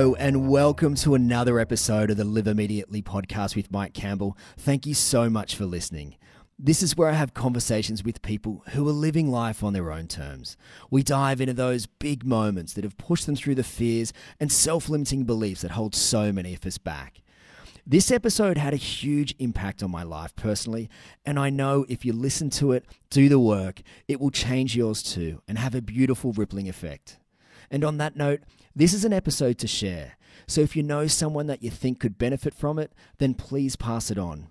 And welcome to another episode of the Live Immediately podcast with Mike Campbell. Thank you so much for listening. This is where I have conversations with people who are living life on their own terms. We dive into those big moments that have pushed them through the fears and self limiting beliefs that hold so many of us back. This episode had a huge impact on my life personally, and I know if you listen to it, do the work, it will change yours too and have a beautiful rippling effect. And on that note, this is an episode to share. So if you know someone that you think could benefit from it, then please pass it on.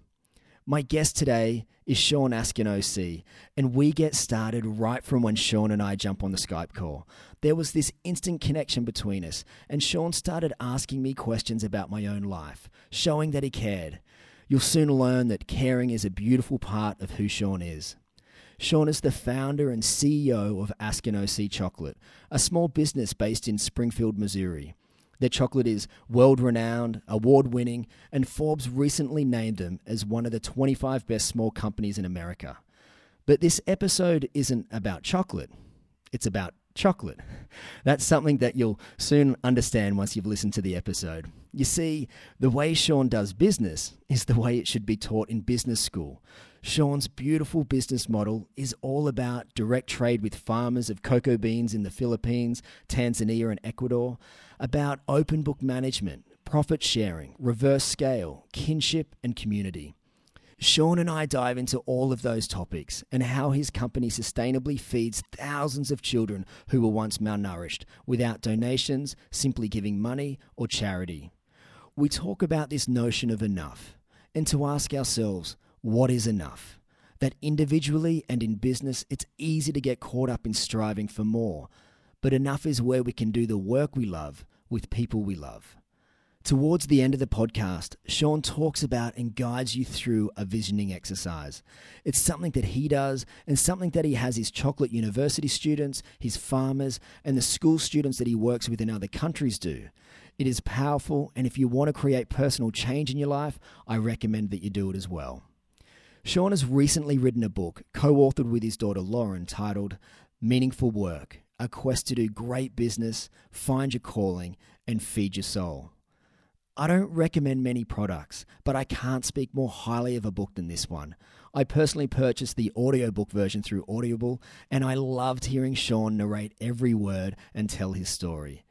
My guest today is Sean Askinosie, and we get started right from when Sean and I jump on the Skype call. There was this instant connection between us, and Sean started asking me questions about my own life, showing that he cared. You'll soon learn that caring is a beautiful part of who Sean is. Sean is the founder and CEO of Askinosie Chocolate, a small business based in Springfield, Missouri. Their chocolate is world renowned, award winning, and Forbes recently named them as one of the 25 best small companies in America. But this episode isn't about chocolate, it's about chocolate. That's something that you'll soon understand once you've listened to the episode. You see, the way Sean does business is the way it should be taught in business school. Sean's beautiful business model is all about direct trade with farmers of cocoa beans in the Philippines, Tanzania, and Ecuador, about open book management, profit sharing, reverse scale, kinship, and community. Sean and I dive into all of those topics and how his company sustainably feeds thousands of children who were once malnourished without donations, simply giving money, or charity. We talk about this notion of enough and to ask ourselves, what is enough? That individually and in business, it's easy to get caught up in striving for more, but enough is where we can do the work we love with people we love. Towards the end of the podcast, Sean talks about and guides you through a visioning exercise. It's something that he does and something that he has his chocolate university students, his farmers, and the school students that he works with in other countries do. It is powerful, and if you want to create personal change in your life, I recommend that you do it as well. Sean has recently written a book, co authored with his daughter Lauren, titled Meaningful Work A Quest to Do Great Business, Find Your Calling, and Feed Your Soul. I don't recommend many products, but I can't speak more highly of a book than this one. I personally purchased the audiobook version through Audible, and I loved hearing Sean narrate every word and tell his story.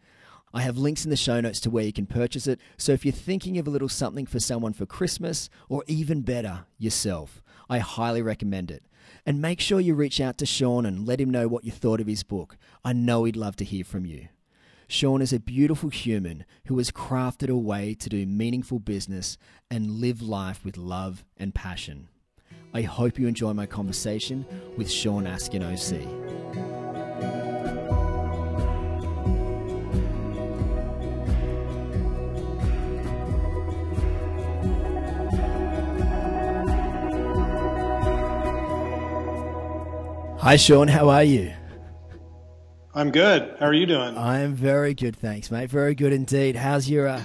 I have links in the show notes to where you can purchase it, so if you're thinking of a little something for someone for Christmas, or even better, yourself, I highly recommend it. And make sure you reach out to Sean and let him know what you thought of his book. I know he'd love to hear from you. Sean is a beautiful human who has crafted a way to do meaningful business and live life with love and passion. I hope you enjoy my conversation with Sean Askinosie. Hi, Sean. How are you? I'm good. How are you doing? I am very good, thanks, mate. Very good indeed. How's your? Uh,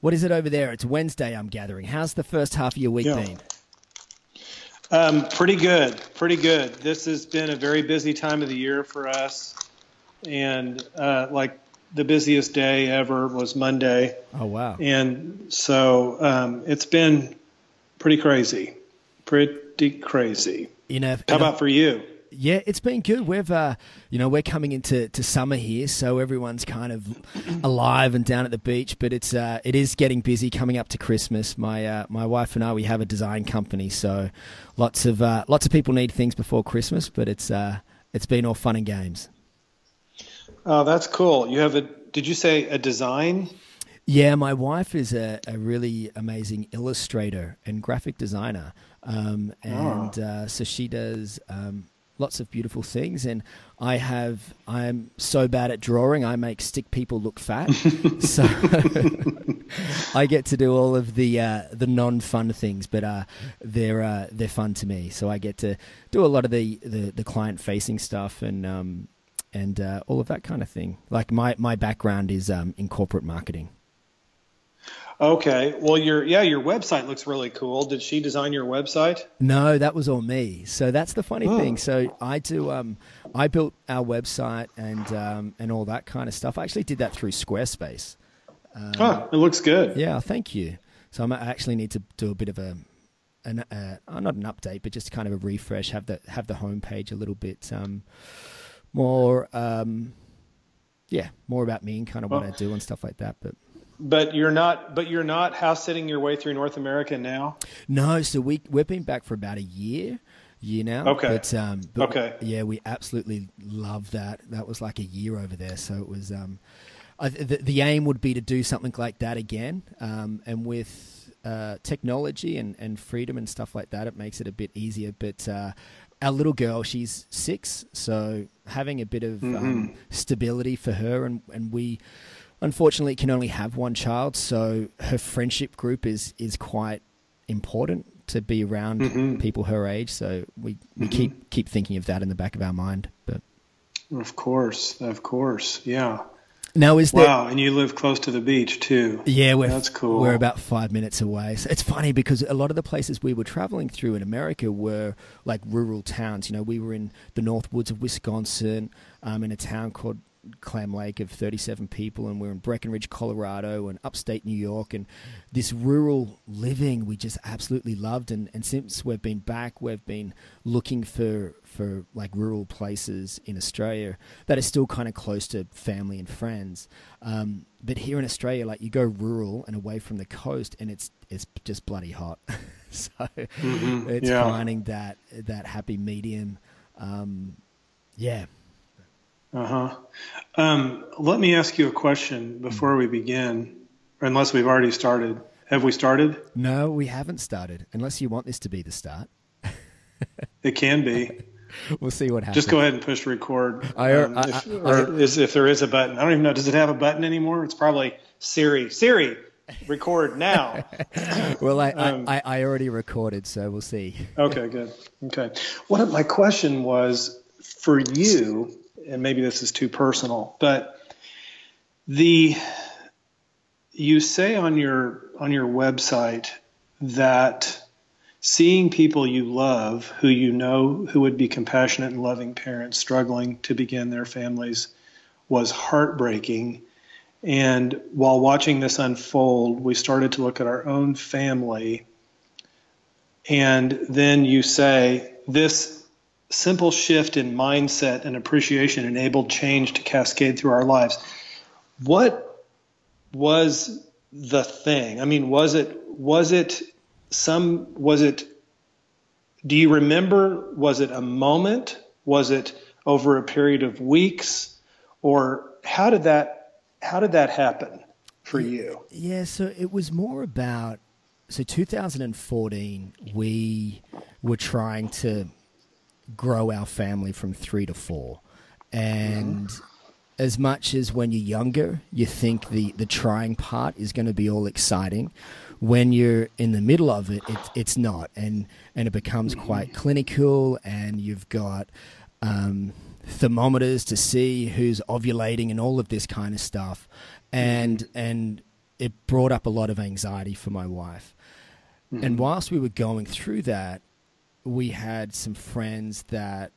what is it over there? It's Wednesday. I'm gathering. How's the first half of your week yeah. been? Um, pretty good. Pretty good. This has been a very busy time of the year for us, and uh, like the busiest day ever was Monday. Oh wow! And so um, it's been pretty crazy. Pretty crazy. You know, how about for you? Yeah, it's been good. We've, uh, you know, we're coming into to summer here, so everyone's kind of alive and down at the beach. But it's uh, it is getting busy coming up to Christmas. My uh, my wife and I we have a design company, so lots of uh, lots of people need things before Christmas. But it's uh, it's been all fun and games. Oh, that's cool. You have a? Did you say a design? Yeah, my wife is a, a really amazing illustrator and graphic designer. Um, and oh. uh, so she does um, lots of beautiful things. And I have, I'm so bad at drawing, I make stick people look fat. so I get to do all of the uh, the non fun things, but uh, they're uh, they're fun to me. So I get to do a lot of the the, the client facing stuff and. Um, and uh, all of that kind of thing. Like my, my background is um, in corporate marketing. Okay. Well, your yeah, your website looks really cool. Did she design your website? No, that was all me. So that's the funny oh. thing. So I do. Um, I built our website and um, and all that kind of stuff. I actually did that through Squarespace. Um, oh, it looks good. Yeah, thank you. So I'm, I actually need to do a bit of a, an, uh, not an update, but just kind of a refresh. Have the have the homepage a little bit um, more, um, yeah, more about me and kind of well, what I do and stuff like that. But but you're not but you're not house sitting your way through North America now. No, so we we've been back for about a year year now. Okay. But, um, but okay. Yeah, we absolutely love that. That was like a year over there, so it was. Um, I, the, the aim would be to do something like that again, um, and with uh, technology and, and freedom and stuff like that, it makes it a bit easier. But uh, our little girl, she's six, so having a bit of mm-hmm. um, stability for her, and, and we unfortunately can only have one child, so her friendship group is is quite important to be around mm-hmm. people her age. So we, we mm-hmm. keep keep thinking of that in the back of our mind. But of course, of course, yeah. Now is there? Wow, and you live close to the beach too. Yeah, we're, that's cool. We're about five minutes away. So it's funny because a lot of the places we were traveling through in America were like rural towns. You know, we were in the north woods of Wisconsin, um, in a town called Clam Lake of 37 people, and we're in Breckenridge, Colorado, and upstate New York, and this rural living we just absolutely loved. And, and since we've been back, we've been looking for for like rural places in Australia that are still kind of close to family and friends. Um, but here in Australia, like you go rural and away from the coast, and it's it's just bloody hot. so mm-hmm. it's yeah. finding that that happy medium. Um, yeah, uh huh. Um, let me ask you a question before we begin, unless we've already started. Have we started? No, we haven't started, unless you want this to be the start. it can be. we'll see what happens. Just go ahead and push record. I, um, I, if, I, is, if there is a button. I don't even know. Does it have a button anymore? It's probably Siri. Siri, record now. well, I, um, I, I already recorded, so we'll see. okay, good. Okay. What my question was for you and maybe this is too personal, but the you say on your on your website that seeing people you love who you know who would be compassionate and loving parents struggling to begin their families was heartbreaking. And while watching this unfold we started to look at our own family. And then you say this simple shift in mindset and appreciation enabled change to cascade through our lives. What was the thing? I mean, was it was it some was it do you remember was it a moment? Was it over a period of weeks or how did that how did that happen for mm-hmm. you? Yeah, so it was more about so 2014 we were trying to grow our family from three to four. And as much as when you're younger, you think the, the trying part is going to be all exciting, when you're in the middle of it, it it's not. And, and it becomes quite clinical, and you've got um, thermometers to see who's ovulating and all of this kind of stuff. And, and it brought up a lot of anxiety for my wife. Mm-hmm. And whilst we were going through that, we had some friends that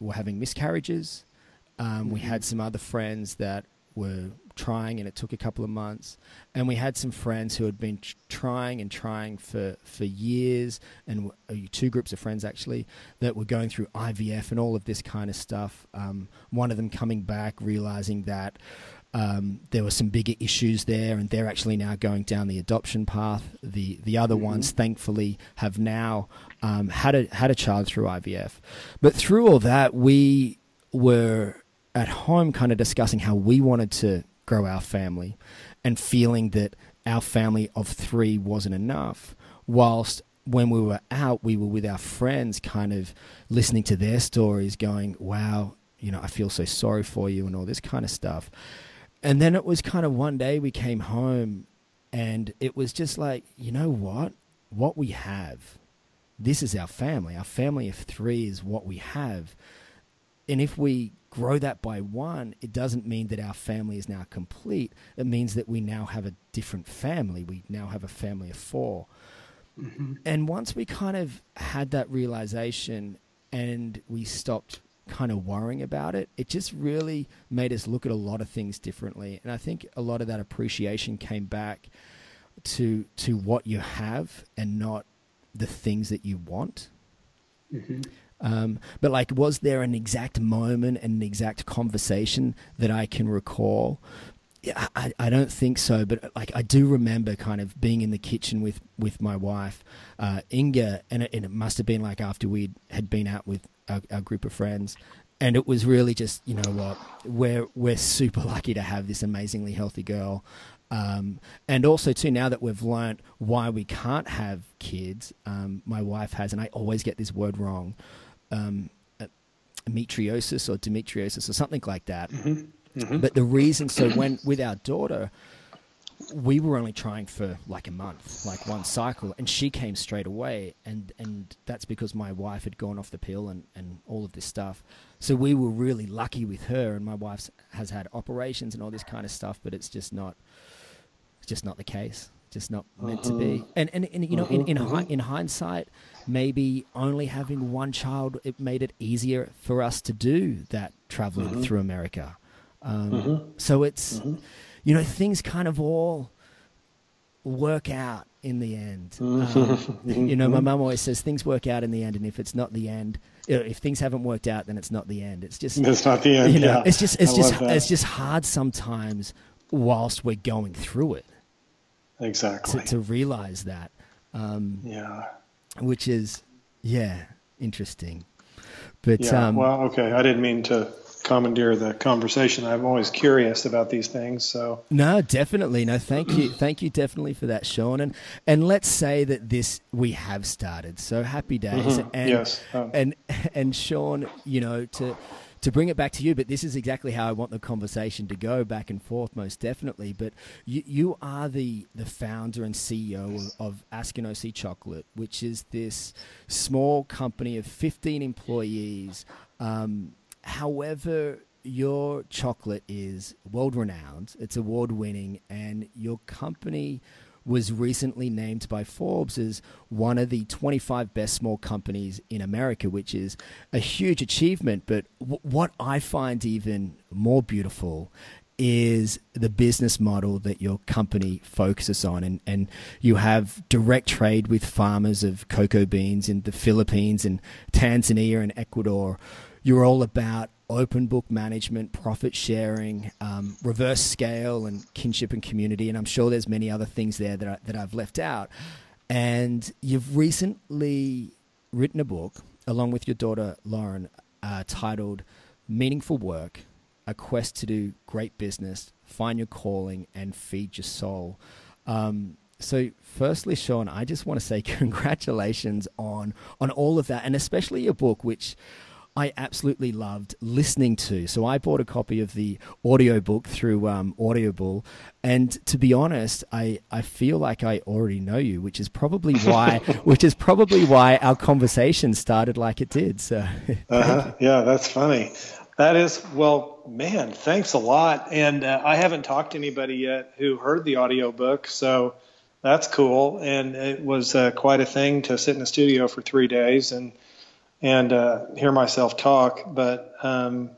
were having miscarriages. Um, mm-hmm. We had some other friends that were trying, and it took a couple of months. And we had some friends who had been trying and trying for, for years, and uh, two groups of friends actually that were going through IVF and all of this kind of stuff. Um, one of them coming back, realizing that um, there were some bigger issues there, and they're actually now going down the adoption path. The the other mm-hmm. ones, thankfully, have now um, had a had a child through IVF. But through all that, we were at home, kind of discussing how we wanted to grow our family, and feeling that our family of three wasn't enough. Whilst when we were out, we were with our friends, kind of listening to their stories, going, "Wow." You know, I feel so sorry for you, and all this kind of stuff and then it was kind of one day we came home and it was just like, you know what? What we have, this is our family. Our family of three is what we have. And if we grow that by one, it doesn't mean that our family is now complete. It means that we now have a different family. We now have a family of 4 mm-hmm. And once we kind of had that realization and we stopped kind of worrying about it. It just really made us look at a lot of things differently. And I think a lot of that appreciation came back to to what you have and not the things that you want. Mm-hmm. Um, but like, was there an exact moment and an exact conversation that I can recall? Yeah, I, I don't think so, but like I do remember kind of being in the kitchen with, with my wife, uh, Inga, and it, and it must have been like after we had been out with our, our group of friends, and it was really just you know what we're we're super lucky to have this amazingly healthy girl um, and also too now that we've learnt why we can't have kids um, my wife has and i always get this word wrong um, metriosis or demetriosis or something like that mm-hmm. Mm-hmm. but the reason so when with our daughter we were only trying for like a month, like one cycle, and she came straight away, and and that's because my wife had gone off the pill and and all of this stuff. So we were really lucky with her, and my wife has had operations and all this kind of stuff, but it's just not, it's just not the case, just not meant uh-huh. to be. Uh-huh. And and, and you know, uh-huh. in in, uh-huh. hi, in hindsight, maybe only having one child it made it easier for us to do that traveling uh-huh. through America. Um, uh-huh. so it's you know, things kind of all work out in the end. Um, you know, my mum always says things work out in the end, and if it's not the end, if things haven't worked out, then it's not the end. It's just it's not the end. You know, yeah. it's just it's I just it's just hard sometimes whilst we're going through it. Exactly. To, to realize that. Um, yeah. Which is yeah interesting. But yeah, um, well, okay. I didn't mean to commandeer the conversation. I'm always curious about these things. So no, definitely no. Thank you, thank you, definitely for that, Sean. And and let's say that this we have started. So happy days. Mm-hmm. And, yes. Um, and and Sean, you know to. To bring it back to you, but this is exactly how I want the conversation to go back and forth, most definitely. But you, you are the, the founder and CEO of, of Askinosie Chocolate, which is this small company of 15 employees um, However, your chocolate is world renowned, it's award winning, and your company was recently named by Forbes as one of the 25 best small companies in America, which is a huge achievement. But w- what I find even more beautiful is the business model that your company focuses on. And, and you have direct trade with farmers of cocoa beans in the Philippines and Tanzania and Ecuador you're all about open book management, profit sharing, um, reverse scale, and kinship and community. And I'm sure there's many other things there that, I, that I've left out. And you've recently written a book along with your daughter Lauren uh, titled Meaningful Work A Quest to Do Great Business, Find Your Calling, and Feed Your Soul. Um, so, firstly, Sean, I just want to say congratulations on on all of that, and especially your book, which I absolutely loved listening to. So I bought a copy of the audiobook through um, Audible. And to be honest, I, I feel like I already know you, which is probably why which is probably why our conversation started like it did. So uh-huh. yeah, that's funny. That is well, man. Thanks a lot. And uh, I haven't talked to anybody yet who heard the audiobook, so that's cool. And it was uh, quite a thing to sit in the studio for three days and and uh, hear myself talk. But um,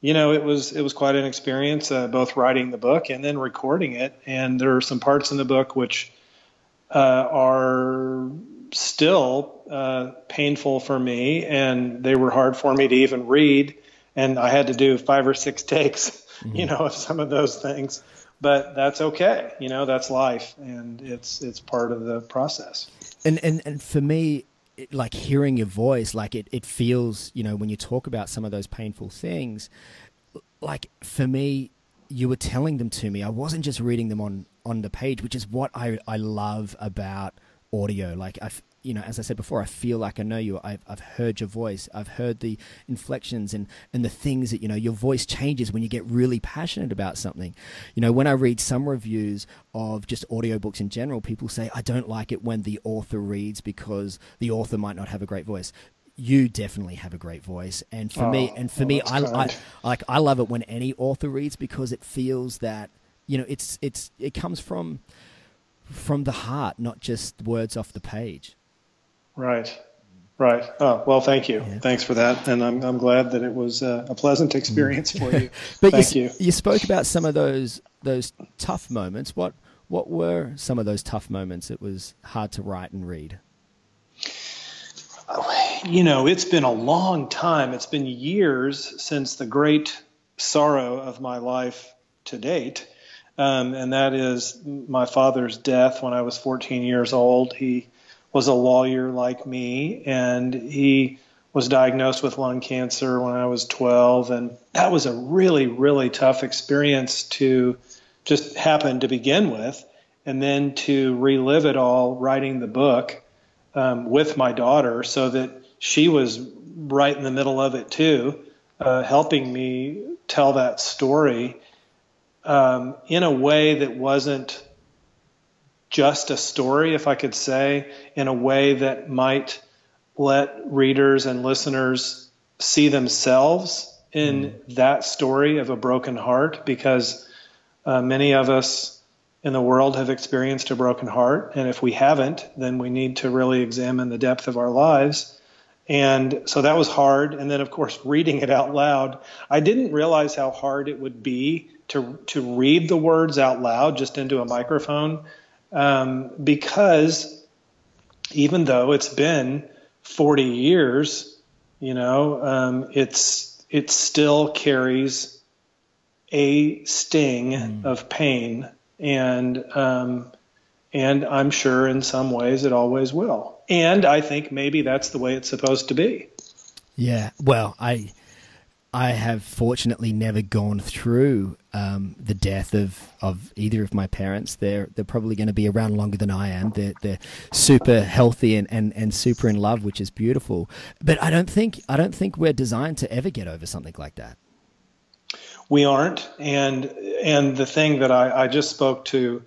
you know, it was it was quite an experience, uh, both writing the book and then recording it. And there are some parts in the book which uh, are still uh, painful for me, and they were hard for me to even read. And I had to do five or six takes, mm-hmm. you know, of some of those things. But that's okay, you know, that's life, and it's it's part of the process. And and and for me, like hearing your voice, like it, it feels, you know, when you talk about some of those painful things, like for me, you were telling them to me. I wasn't just reading them on, on the page, which is what I, I love about audio. Like I, you know, as I said before, I feel like I know you. I've, I've heard your voice. I've heard the inflections and, and the things that, you know, your voice changes when you get really passionate about something. You know, when I read some reviews of just audiobooks in general, people say, I don't like it when the author reads because the author might not have a great voice you definitely have a great voice and for oh, me and for me oh, I, I, like i love it when any author reads because it feels that you know it's it's it comes from from the heart not just words off the page Right. Right. Oh, well, thank you. Yeah. Thanks for that. And I'm, I'm glad that it was uh, a pleasant experience for you. but thank you, you. You spoke about some of those those tough moments. What what were some of those tough moments it was hard to write and read? You know, it's been a long time. It's been years since the great sorrow of my life to date. Um, and that is my father's death when I was 14 years old. He was a lawyer like me, and he was diagnosed with lung cancer when I was 12. And that was a really, really tough experience to just happen to begin with. And then to relive it all, writing the book um, with my daughter so that she was right in the middle of it too, uh, helping me tell that story um, in a way that wasn't just a story, if I could say, in a way that might let readers and listeners see themselves in mm. that story of a broken heart because uh, many of us in the world have experienced a broken heart. And if we haven't, then we need to really examine the depth of our lives. And so that was hard. And then, of course, reading it out loud, I didn't realize how hard it would be to, to read the words out loud just into a microphone um, because even though it's been 40 years, you know, um, it's it still carries a sting mm. of pain, and um, and I'm sure in some ways it always will. And I think maybe that's the way it's supposed to be. Yeah. Well, I I have fortunately never gone through um, the death of, of either of my parents. They're they're probably going to be around longer than I am. They're they're super healthy and, and, and super in love, which is beautiful. But I don't think I don't think we're designed to ever get over something like that. We aren't, and and the thing that I, I just spoke to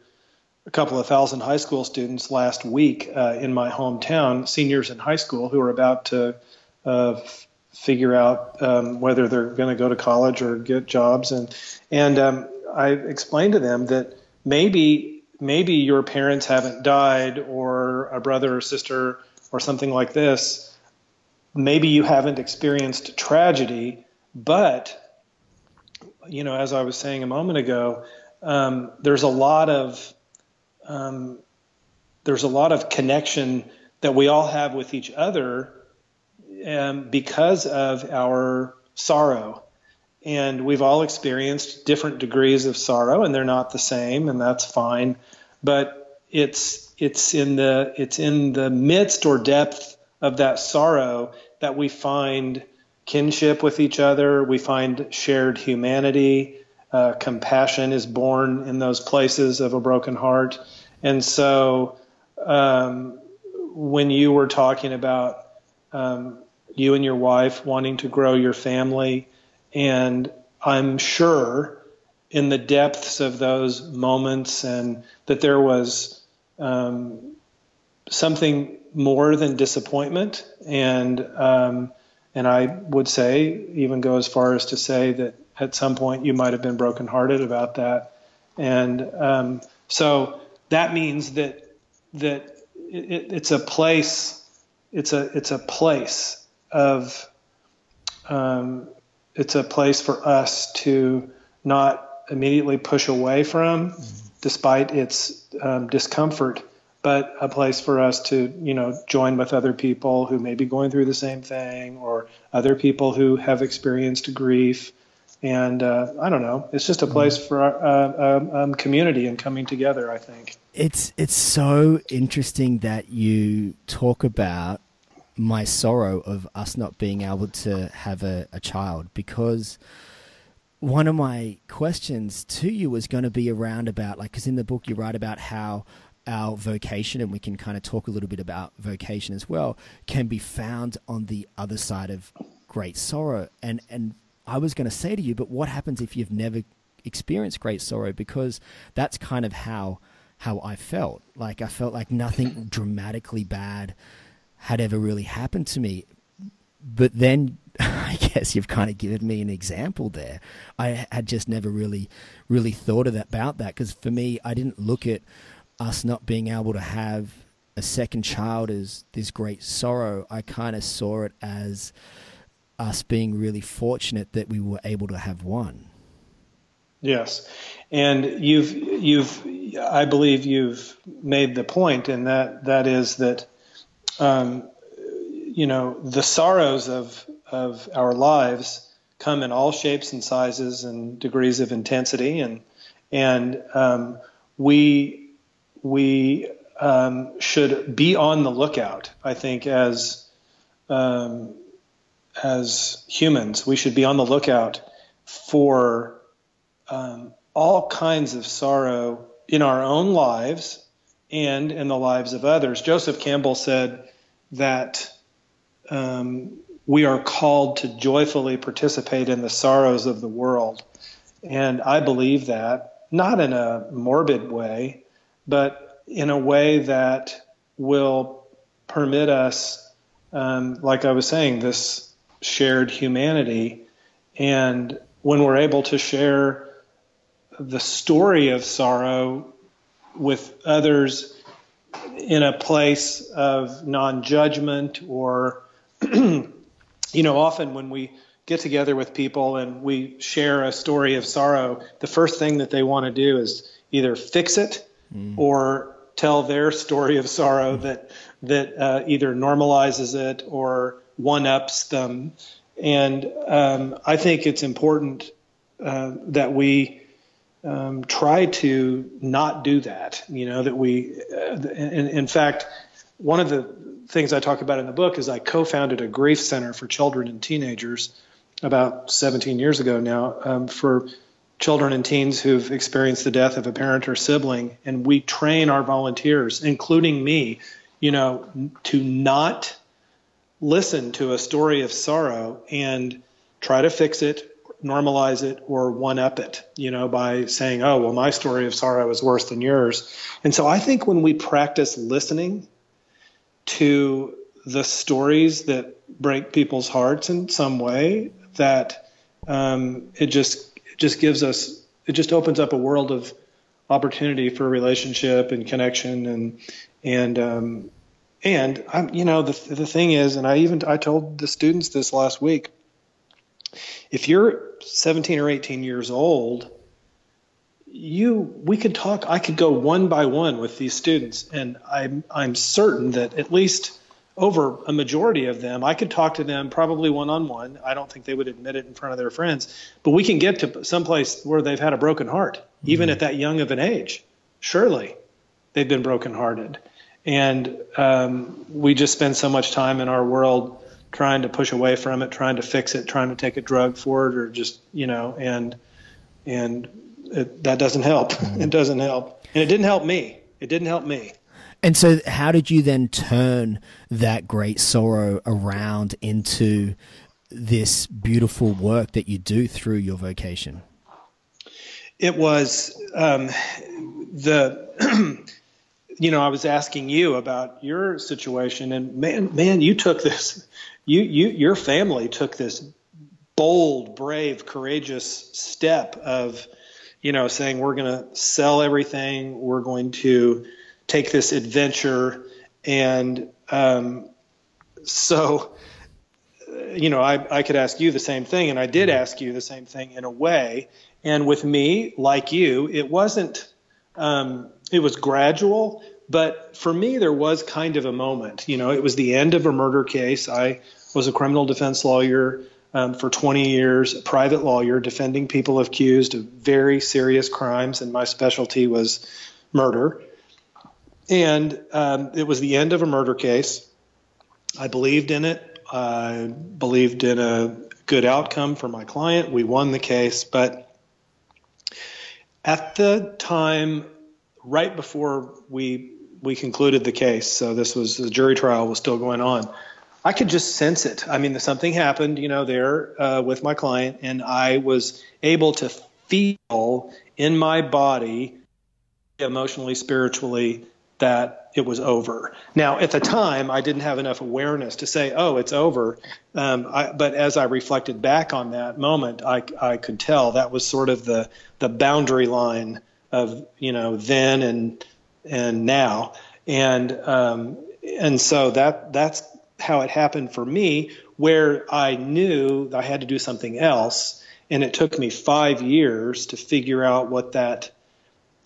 a couple of thousand high school students last week uh, in my hometown, seniors in high school who are about to uh, figure out um, whether they're going to go to college or get jobs. And and um, I explained to them that maybe maybe your parents haven't died, or a brother or sister, or something like this. Maybe you haven't experienced tragedy, but you know, as I was saying a moment ago, um, there's a lot of um, there's a lot of connection that we all have with each other um, because of our sorrow. And we've all experienced different degrees of sorrow, and they're not the same, and that's fine. But it's it's in the it's in the midst or depth of that sorrow that we find kinship with each other. We find shared humanity. Uh, compassion is born in those places of a broken heart. And so, um, when you were talking about um, you and your wife wanting to grow your family. And I'm sure in the depths of those moments and that there was um, something more than disappointment. And, um, and I would say, even go as far as to say that at some point you might have been brokenhearted about that. And um, so that means that, that it, it's a place, it's a, it's a place of um, it's a place for us to not immediately push away from, mm-hmm. despite its um, discomfort, but a place for us to you know join with other people who may be going through the same thing, or other people who have experienced grief. And uh, I don't know. It's just a place for uh, um, um, community and coming together. I think it's it's so interesting that you talk about my sorrow of us not being able to have a, a child because one of my questions to you was going to be around about like because in the book you write about how our vocation and we can kind of talk a little bit about vocation as well can be found on the other side of great sorrow. And and I was going to say to you but what happens if you've never experienced great sorrow? Because that's kind of how how I felt. Like I felt like nothing dramatically bad had ever really happened to me. But then I guess you've kind of given me an example there. I had just never really, really thought of that, about that because for me, I didn't look at us not being able to have a second child as this great sorrow, I kind of saw it as us being really fortunate that we were able to have one. Yes, and you've you've I believe you've made the point, and that that is that um, you know the sorrows of of our lives come in all shapes and sizes and degrees of intensity, and and um, we we um, should be on the lookout. I think as um, as humans, we should be on the lookout for um, all kinds of sorrow in our own lives and in the lives of others. Joseph Campbell said that um, we are called to joyfully participate in the sorrows of the world. And I believe that, not in a morbid way, but in a way that will permit us, um, like I was saying, this shared humanity. And when we're able to share the story of sorrow with others in a place of non judgment or, you know, often when we get together with people and we share a story of sorrow, the first thing that they want to do is either fix it mm. or tell their story of sorrow mm. that that uh, either normalizes it or one ups them. And um, I think it's important uh, that we um, try to not do that. You know that we, uh, in, in fact, one of the things I talk about in the book is I co-founded a grief center for children and teenagers about 17 years ago now um, for children and teens who've experienced the death of a parent or sibling, and we train our volunteers, including me, you know, to not listen to a story of sorrow and try to fix it normalize it or one up it, you know, by saying, oh, well, my story of sorrow is worse than yours. And so I think when we practice listening to the stories that break people's hearts in some way, that um, it just it just gives us it just opens up a world of opportunity for relationship and connection and and um, and I'm you know the the thing is, and I even I told the students this last week if you're 17 or 18 years old, you we could talk I could go one by one with these students and I'm I'm certain that at least over a majority of them I could talk to them probably one on one. I don't think they would admit it in front of their friends, but we can get to someplace where they've had a broken heart mm-hmm. even at that young of an age. Surely they've been brokenhearted. And um, we just spend so much time in our world trying to push away from it, trying to fix it, trying to take a drug for it, or just you know, and and it, that doesn't help. Mm-hmm. It doesn't help, and it didn't help me. It didn't help me. And so, how did you then turn that great sorrow around into this beautiful work that you do through your vocation? It was um, the you know, I was asking you about your situation, and man, man, you took this, you, you, your family took this bold, brave, courageous step of, you know, saying we're going to sell everything, we're going to take this adventure, and um, so, you know, I, I could ask you the same thing, and I did ask you the same thing in a way. And with me, like you, it wasn't. Um, it was gradual, but for me, there was kind of a moment. You know, it was the end of a murder case. I was a criminal defense lawyer um, for 20 years, a private lawyer defending people accused of very serious crimes, and my specialty was murder. And um, it was the end of a murder case. I believed in it. I believed in a good outcome for my client. We won the case, but at the time right before we we concluded the case, so this was the jury trial was still going on. I could just sense it. I mean, something happened, you know, there uh, with my client, and I was able to feel in my body, emotionally, spiritually, that it was over. Now, at the time, I didn't have enough awareness to say, "Oh, it's over." Um, I, but as I reflected back on that moment, I, I could tell that was sort of the the boundary line of you know then and and now and um, and so that that's how it happened for me, where I knew I had to do something else, and it took me five years to figure out what that,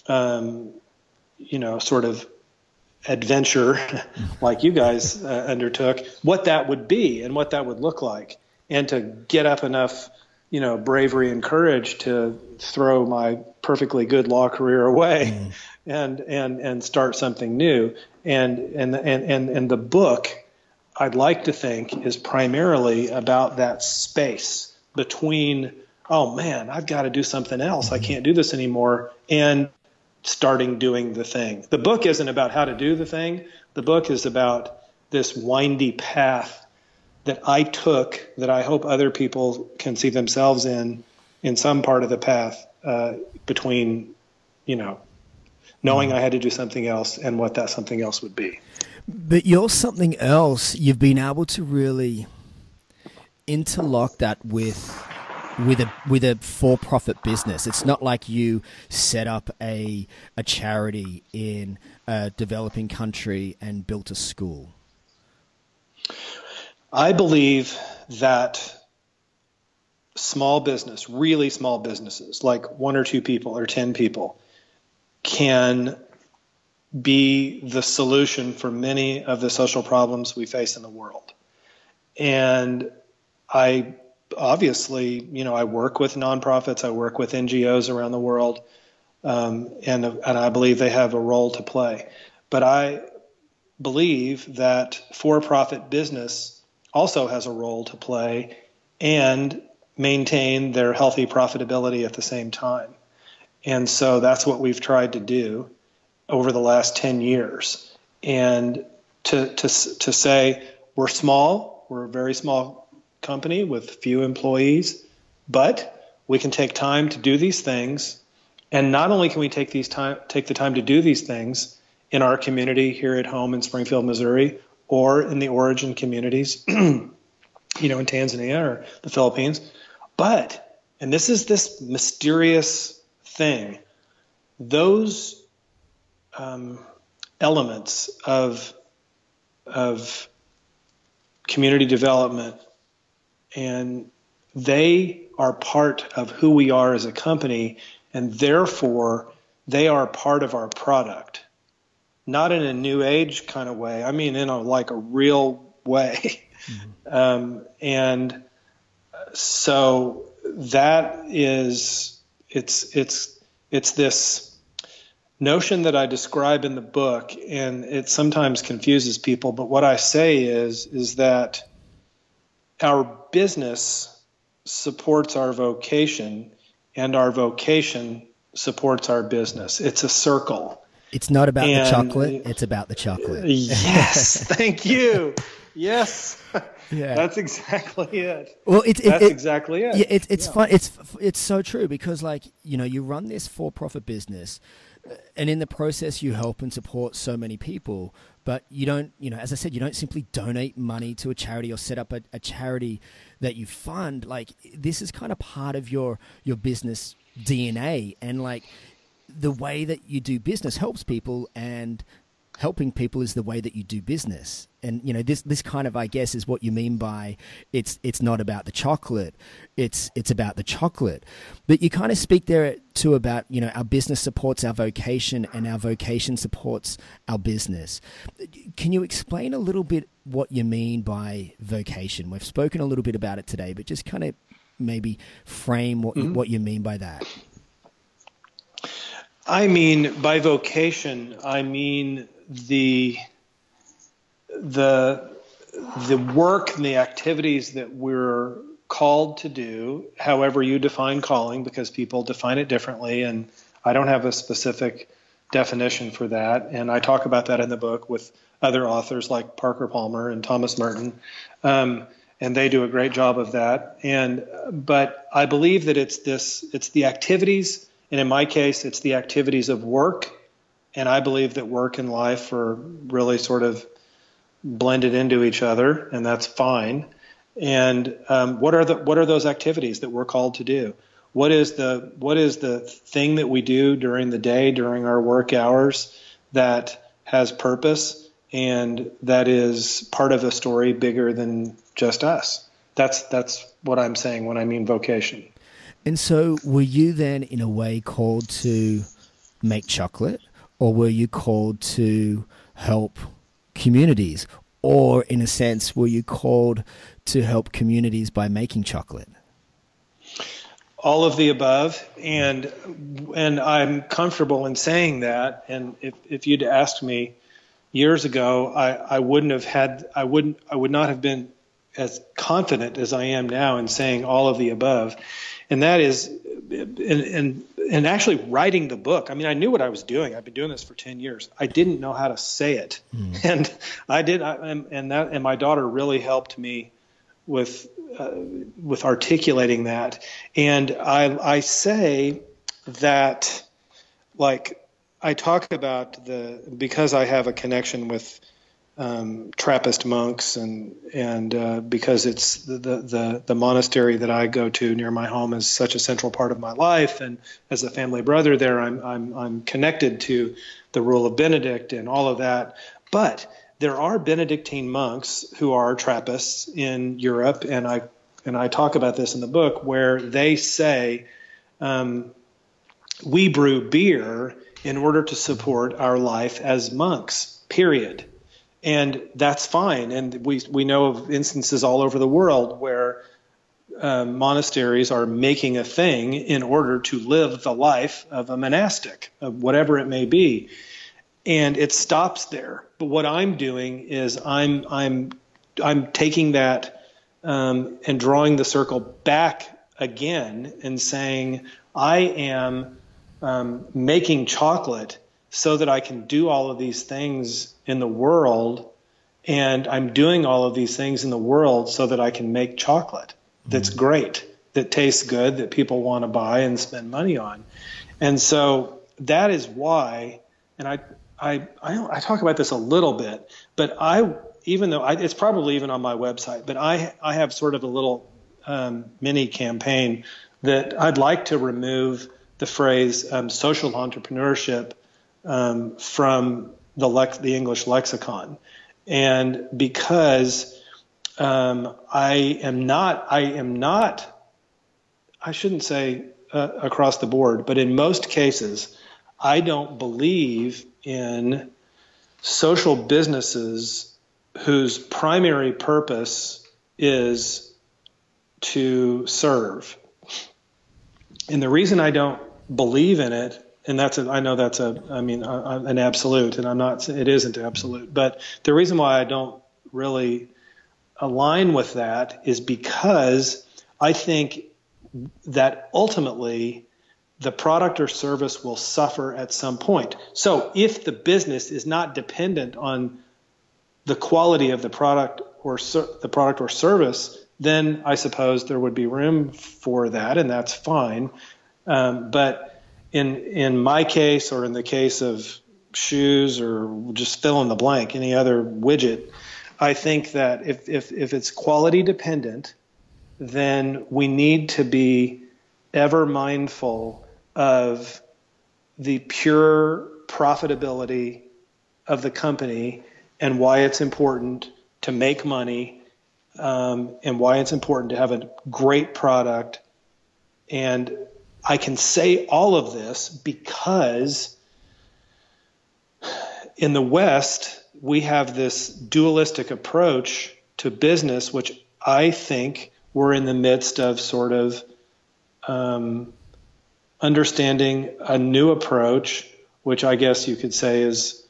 um, you know, sort of adventure, like you guys uh, undertook, what that would be and what that would look like, and to get up enough, you know, bravery and courage to throw my perfectly good law career away. Mm. And, and and start something new and and and and, and the book I'd like to think is primarily about that space between, oh man, I've got to do something else. I can't do this anymore. And starting doing the thing. The book isn't about how to do the thing. The book is about this windy path that I took that I hope other people can see themselves in, in some part of the path uh, between, you know, knowing I had to do something else and what that something else would be. But you're something else. You've been able to really interlock that with with a with a for profit business. It's not like you set up a a charity in a developing country and built a school. I believe that small business, really small businesses, like one or two people or 10 people, can be the solution for many of the social problems we face in the world. And I obviously, you know, I work with nonprofits, I work with NGOs around the world, um, and and I believe they have a role to play. But I believe that for-profit business also has a role to play and maintain their healthy profitability at the same time. And so that's what we've tried to do over the last 10 years. And to, to, to say we're small, we're a very small company with few employees, but we can take time to do these things. And not only can we take these time take the time to do these things in our community here at home in Springfield, Missouri, or in the origin communities, you know, in Tanzania or the Philippines, but and this is this mysterious thing, those um, elements of of community development, and they are part of who we are as a company, and therefore they are part of our product. Not in a new age kind of way. I mean, in a like a real way. Mm-hmm. Um, and so that is it's it's it's this notion that I describe in the book, and it sometimes confuses people. But what I say is is that our business supports our vocation, and our vocation supports our business. It's a circle. It's not about and, the chocolate; it's about the chocolate. yes, thank you. Yes. Yeah. That's exactly it. Well, it's it, that's it, exactly it. Yeah, it, it's yeah. fun. It's it's so true because, like, you know, you run this for-profit business, and in the process you help and support so many people but you don't you know as i said you don't simply donate money to a charity or set up a, a charity that you fund. Like this is kind of part of your your business dna and like the way that you do business helps people and helping people is the way that you do business. And you know this this kind of I guess is what you mean by it's it's not about the chocolate. It's it's about the chocolate. But you kind of speak there too about you know our business supports our vocation and our vocation supports our business. Can you explain a little bit what you mean by vocation? We've spoken a little bit about it today but just kind of maybe frame what mm-hmm. you, what you mean by that. I mean by vocation I mean the the the work and the activities that we're called to do, however you define calling, because people define it differently, and I don't have a specific definition for that. And I talk about that in the book with other authors like Parker Palmer and Thomas Merton, um, and they do a great job of that. And but I believe that it's this, it's the activities, and in my case, it's the activities of work and I believe that work and life are really sort of blended into each other, and that's fine. And um, what are the what are those activities that we're called to do? What is the what is the thing that we do during the day during our work hours that has purpose and that is part of a story bigger than just us. That's that's what I'm saying when I mean vocation. And so, were you then, in a way, called to make chocolate, or were you called to help communities, or in a sense, were you called to help communities by making chocolate? All of the above, and and I'm comfortable in saying that. And if if you'd asked me years ago, I, I wouldn't have had I wouldn't I would not have been as confident as I am now in saying all of the above. And that is and and and actually writing the book. I mean, I knew what I was doing. I've been doing this for 10 years. I didn't know how to say it. Mm. And I did I, and, and that and my daughter really helped me with uh, with articulating that. And I I say that like I talk about the because I have a connection with um, Trappist monks and and uh, because it's the, the the monastery that I go to near my home is such a central part of my life. And as a family brother there I'm I'm I'm connected to the rule of Benedict and all of that. But there are Benedictine monks who are Trappists in Europe. And I and I talk about this in the book where they say um, we brew beer in order to support our life as monks, period. And that's fine. And we, we know of instances all over the world where uh, monasteries are making a thing in order to live the life of a monastic, of whatever it may be. And it stops there. But what I'm doing is I'm I'm I'm taking that um, and drawing the circle back again and saying I am um, making chocolate so that I can do all of these things in the world. And I'm doing all of these things in the world so that I can make chocolate that's mm-hmm. great, that tastes good, that people want to buy and spend money on. And so that is why, and I, I, I, I talk about this a little bit, but I, even though I, it's probably even on my website, but I, I have sort of a little um, mini campaign that I'd like to remove the phrase um, social entrepreneurship um, from the, the English lexicon. And because um, I am not, I am not, I shouldn't say uh, across the board, but in most cases, I don't believe in social businesses whose primary purpose is to serve. And the reason I don't believe in it, and that's a, I know that's a I mean a, an absolute, and I'm not it isn't absolute, but the reason why I don't really align with that is because I think that ultimately the product or service will suffer at some point. So if the business is not dependent on the quality of the product or ser- the product or service, then I suppose there would be room for that, and that's fine. Um, but in in my case, or in the case of shoes, or just fill in the blank, any other widget, I think that if if if it's quality dependent, then we need to be ever mindful of the pure profitability of the company and why it's important to make money um, and why it's important to have a great product and I can say all of this because in the West, we have this dualistic approach to business, which I think we're in the midst of sort of um, understanding a new approach, which I guess you could say is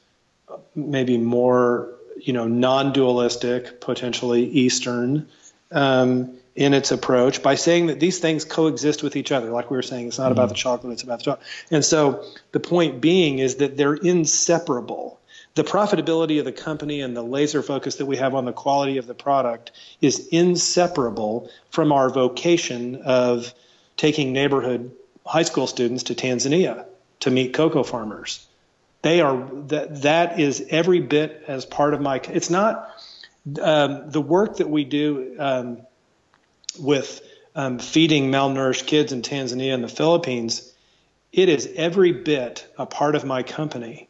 maybe more, you know, non-dualistic, potentially Eastern, um, in its approach by saying that these things coexist with each other. Like we were saying, it's not mm-hmm. about the chocolate, it's about the chocolate. And so the point being is that they're inseparable. The profitability of the company and the laser focus that we have on the quality of the product is inseparable from our vocation of taking neighborhood high school students to Tanzania to meet cocoa farmers. They are that that is every bit as part of my. It's not um, the work that we do. Um, with um, feeding malnourished kids in Tanzania and the Philippines, it is every bit a part of my company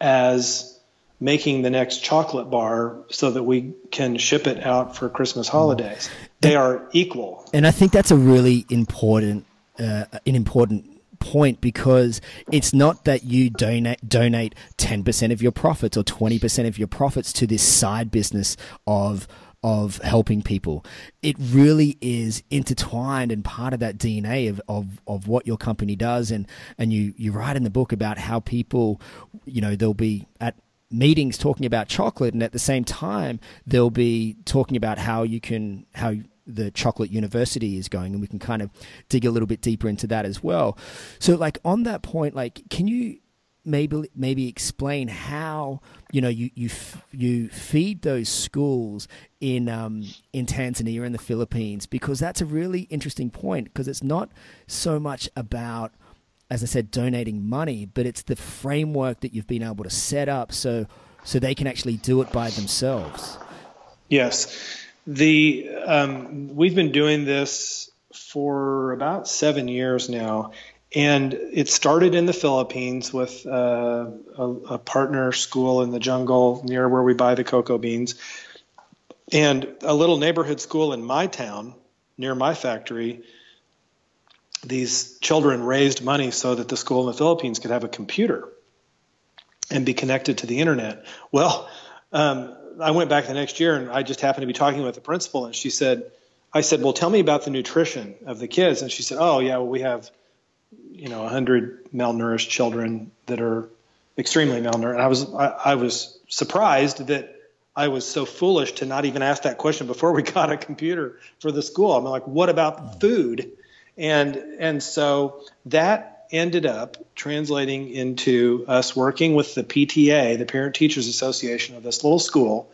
as making the next chocolate bar so that we can ship it out for Christmas holidays. They are equal. And I think that's a really important uh, an important point because it's not that you donate donate 10% of your profits or 20% of your profits to this side business of of helping people. It really is intertwined and part of that DNA of, of, of what your company does. And, and you, you write in the book about how people, you know, they'll be at meetings talking about chocolate and at the same time they'll be talking about how you can, how the chocolate university is going and we can kind of dig a little bit deeper into that as well so like on that point like can you maybe maybe explain how you know you you you feed those schools in um, in Tanzania and the Philippines because that's a really interesting point because it's not so much about as I said donating money but it's the framework that you've been able to set up so so they can actually do it by themselves. Yes, the um, we've been doing this for about seven years now, and it started in the Philippines with uh, a, a, partner school in the jungle near where we buy the cocoa beans, and a little neighborhood school in my town near my factory. These children raised money so that the school in the Philippines could have a computer and be connected to the internet. Well, um, I went back the next year and I just happened to be talking with the principal and she said, I said, well, tell me about the nutrition of the kids. And she said, oh yeah, well, we have, you know, 100 malnourished children that are extremely malnourished. And I was, I, I was surprised that I was so foolish to not even ask that question before we got a computer for the school. I'm like, what about food? And, and so that ended up translating into us working with the PTA, the Parent Teachers Association of this little school,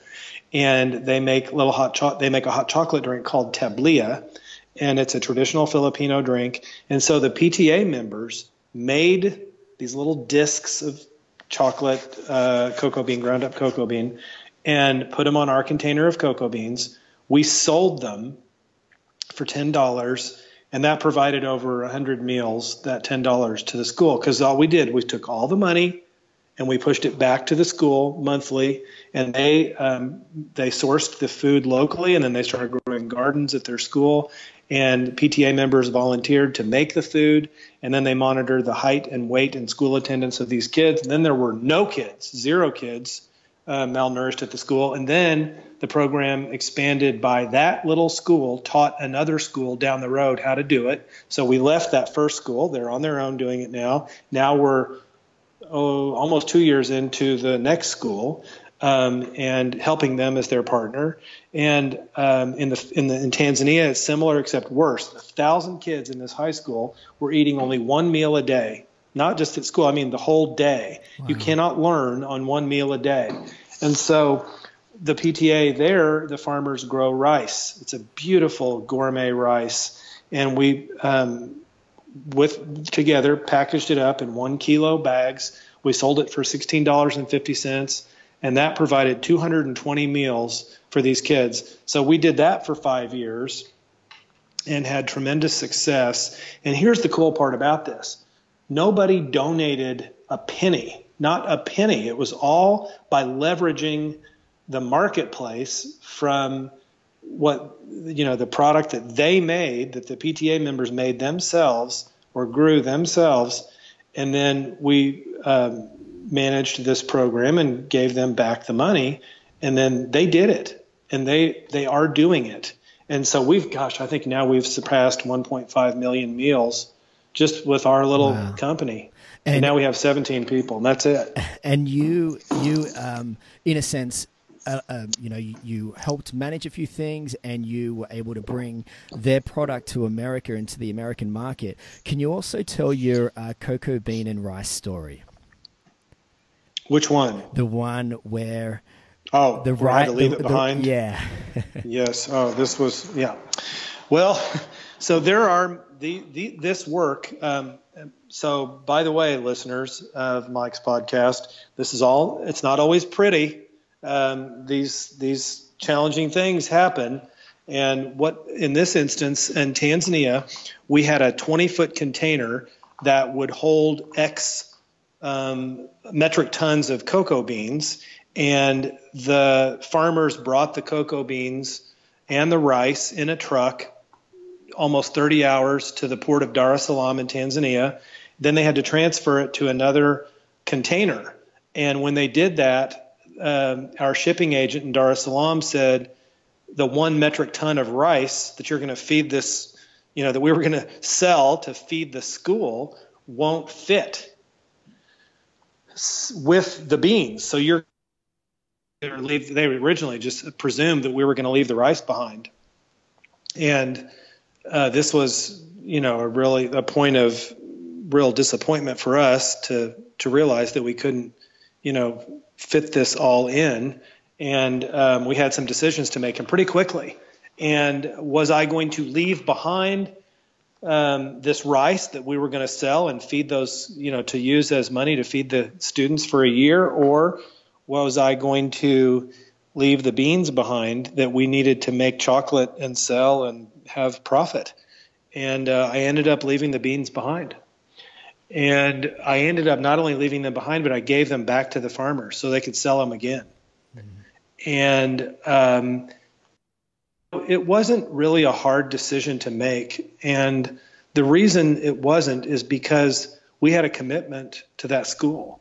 and they make little hot cho- they make a hot chocolate drink called tablia, and it's a traditional Filipino drink. And so the PTA members made these little discs of chocolate uh, cocoa bean, ground up cocoa bean, and put them on our container of cocoa beans. We sold them for ten dollars and that provided over 100 meals that $10 to the school because all we did we took all the money and we pushed it back to the school monthly and they um, they sourced the food locally and then they started growing gardens at their school and PTA members volunteered to make the food and then they monitored the height and weight and school attendance of these kids and then there were no kids zero kids uh, malnourished at the school and then the program expanded by that little school taught another school down the road how to do it. So we left that first school. They're on their own doing it now. Now we're oh, almost two years into the next school. Um, and helping them as their partner. And um, in the in the in Tanzania, it's similar except worse. A thousand kids in this high school were eating only one meal a day, not just at school. I mean, the whole day. Wow. You cannot learn on one meal a day. And so the PTA there, the farmers grow rice. It's a beautiful gourmet rice, and we um, with together packaged it up in one kilo bags. We sold it for sixteen dollars and fifty cents, and that provided 220 meals for these kids. So we did that for five years, and had tremendous success. And here's the cool part about this: nobody donated a penny, not a penny. It was all by leveraging the marketplace from what you know the product that they made that the PTA members made themselves or grew themselves, and then we um, managed this program and gave them back the money, and then they did it, and they they are doing it, and so we've gosh I think now we've surpassed 1.5 million meals just with our little wow. company. And, and, now we have 17 people, and that's it. And you, you, um, in a sense, uh, um, you know, you, you, helped manage a few things and you were able to bring their product to America into the American market. Can you also tell your uh, cocoa bean and rice story? Which one? The one where. Oh, the right. To leave the, it behind. The, yeah. yes. Oh, this was yeah. Well, so there are the, the this work. Um, so, by the way, listeners of Mike's podcast, this is all. It's not always pretty um, these these challenging things happen. And what in this instance in Tanzania, we had a 20 foot container that would hold X um, metric tons of cocoa beans, and the farmers brought the cocoa beans and the rice in a truck almost 30 hours to the port of Dar es Salaam in Tanzania. Then they had to transfer it to another container. And when they did that, um, our shipping agent in Dar es Salaam said the one metric ton of rice that you're going to feed this, you know, that we were going to sell to feed the school won't fit with the beans. So you're. They originally just presumed that we were going to leave the rice behind, and uh, this was, you know, a really a point of real disappointment for us to to realize that we couldn't, you know, fit this all in, and um, we had some decisions to make, and pretty quickly. And was I going to leave behind um, this rice that we were going to sell and feed those, you know, to use as money to feed the students for a year, or was I going to leave the beans behind that we needed to make chocolate and sell and have profit? And uh, I ended up leaving the beans behind. And I ended up not only leaving them behind, but I gave them back to the farmers so they could sell them again. Mm-hmm. And um, it wasn't really a hard decision to make. And the reason it wasn't is because we had a commitment to that school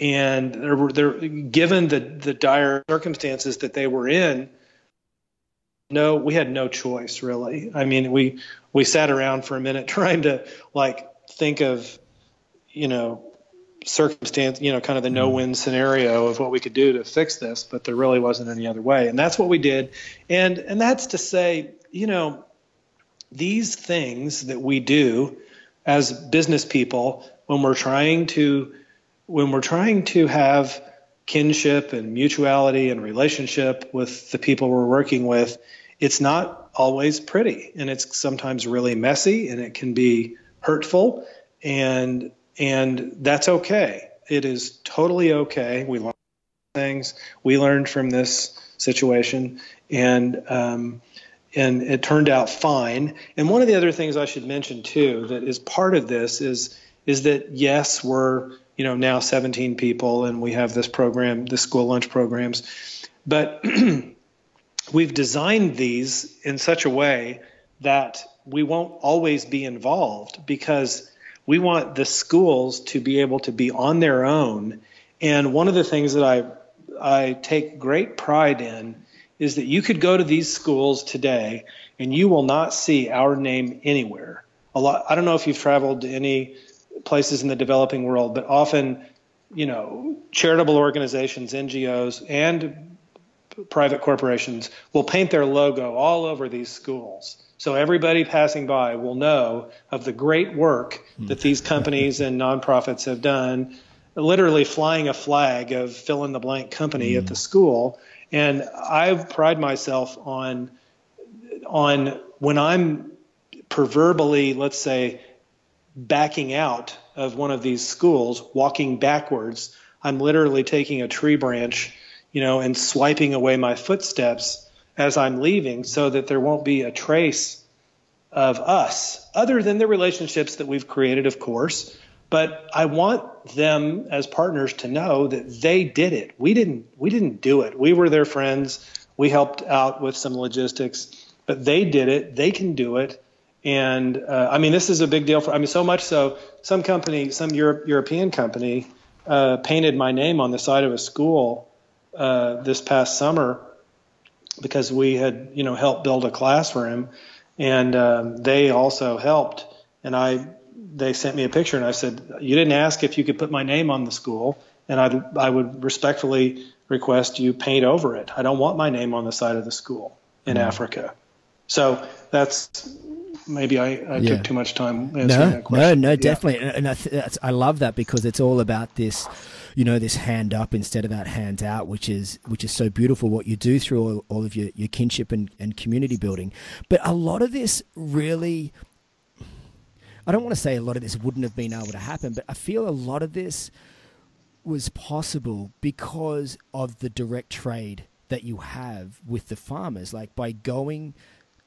and there were there given the the dire circumstances that they were in no we had no choice really i mean we we sat around for a minute trying to like think of you know circumstance you know kind of the no mm-hmm. win scenario of what we could do to fix this but there really wasn't any other way. And that's what we did. And and that's to say you know these things that we do as business people when we're trying to when we're trying to have kinship and mutuality and relationship with the people we're working with, it's not always pretty. And it's sometimes really messy and it can be hurtful. And and that's okay. It is totally okay. We learn things. We learned from this situation and um, and it turned out fine. And one of the other things I should mention too that is part of this is is that yes, we're you know now 17 people and we have this program the school lunch programs but we've designed these in such a way that we won't always be involved because we want the schools to be able to be on their own and one of the things that i i take great pride in is that you could go to these schools today and you will not see our name anywhere a lot i don't know if you've traveled to any places in the developing world, but often, you know, charitable organizations, NGOs, and private corporations will paint their logo all over these schools. So everybody passing by will know of the great work that these companies and nonprofits have done, literally flying a flag of fill in the blank company mm. at the school. And I pride myself on on when I'm proverbially, let's say, backing out of one of these schools, walking backwards, I'm literally taking a tree branch, you know, and swiping away my footsteps as I'm leaving so that there won't be a trace of us, other than the relationships that we've created, of course. But I want them as partners to know that they did it. We didn't we didn't do it. We were their friends. We helped out with some logistics, but they did it. They can do it. And uh, I mean, this is a big deal for. I mean, so much so, some company, some Europe, European company, uh, painted my name on the side of a school uh, this past summer because we had, you know, helped build a classroom, and um, they also helped. And I, they sent me a picture, and I said, "You didn't ask if you could put my name on the school, and I, I would respectfully request you paint over it. I don't want my name on the side of the school in mm-hmm. Africa." So that's maybe I, I yeah. took too much time answering no, that question. No, no, definitely. And I, th- I love that because it's all about this, you know, this hand up instead of that hand out, which is which is so beautiful what you do through all, all of your, your kinship and, and community building. But a lot of this really, I don't want to say a lot of this wouldn't have been able to happen, but I feel a lot of this was possible because of the direct trade that you have with the farmers. Like by going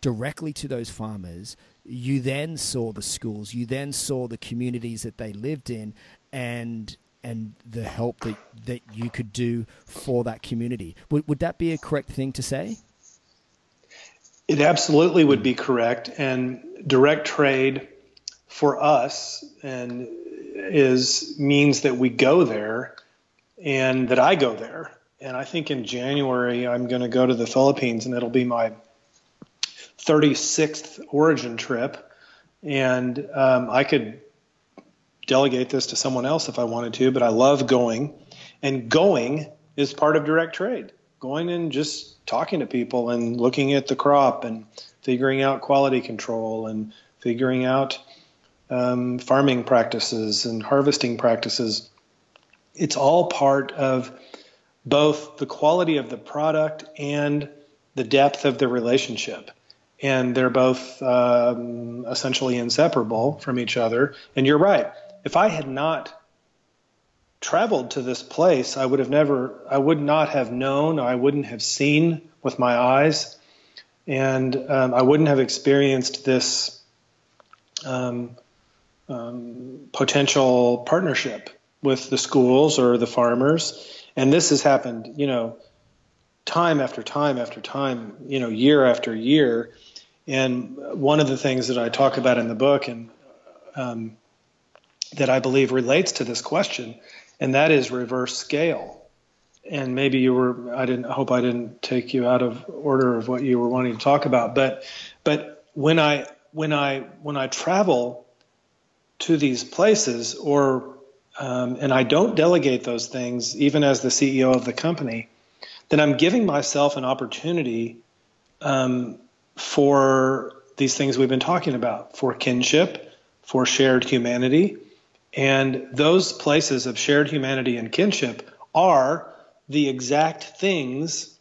directly to those farmers, you then saw the schools, you then saw the communities that they lived in, and and the help that that you could do for that community. Would would that be a correct thing to say? It absolutely would be correct, and direct trade for us and is means that we go there and that I go there. And I think in January I'm going to go to the Philippines and it'll be my 36th origin trip. And um, I could delegate this to someone else if I wanted to, but I love going. And going is part of direct trade. Going and just talking to people and looking at the crop and figuring out quality control and figuring out um, farming practices and harvesting practices. It's all part of both the quality of the product and the depth of the relationship. And they're both um, essentially inseparable from each other. And you're right. If I had not traveled to this place, I would have never, I would not have known, I wouldn't have seen with my eyes, and um, I wouldn't have experienced this um, um, potential partnership with the schools or the farmers. And this has happened, you know, time after time after time, you know, year after year. And one of the things that I talk about in the book and um, that I believe relates to this question, and that is reverse scale. And maybe you were, I didn't I hope I didn't take you out of order of what you were wanting to talk about, but, but when I, when I, when I travel to these places or um, and I don't delegate those things even as the CEO of the company, then I'm giving myself an opportunity um, for these things we've been talking about for kinship, for shared humanity. And those places of shared humanity and kinship are the exact things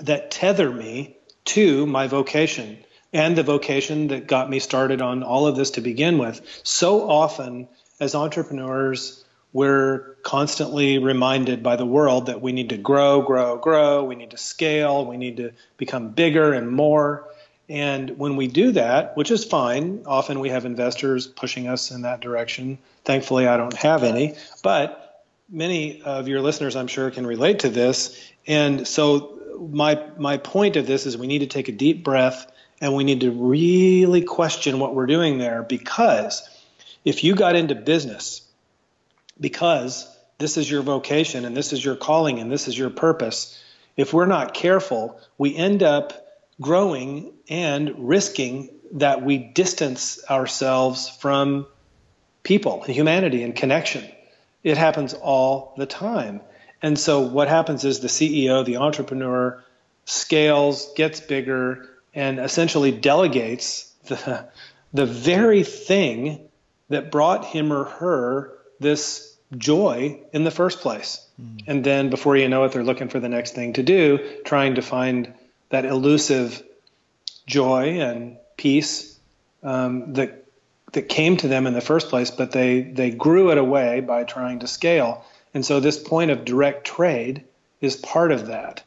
that tether me to my vocation and the vocation that got me started on all of this to begin with. So often, as entrepreneurs, we're constantly reminded by the world that we need to grow, grow, grow. We need to scale. We need to become bigger and more. And when we do that, which is fine, often we have investors pushing us in that direction. Thankfully, I don't have any, but many of your listeners, I'm sure, can relate to this. And so, my my point of this is we need to take a deep breath and we need to really question what we're doing there because if you got into business because this is your vocation and this is your calling and this is your purpose, if we're not careful, we end up growing and risking that we distance ourselves from people and humanity and connection. It happens all the time. And so what happens is the CEO, the entrepreneur, scales, gets bigger, and essentially delegates the, the very thing that brought him or her this joy in the first place. Mm. And then before you know it, they're looking for the next thing to do, trying to find that elusive joy and peace um, that that came to them in the first place, but they they grew it away by trying to scale. And so this point of direct trade is part of that.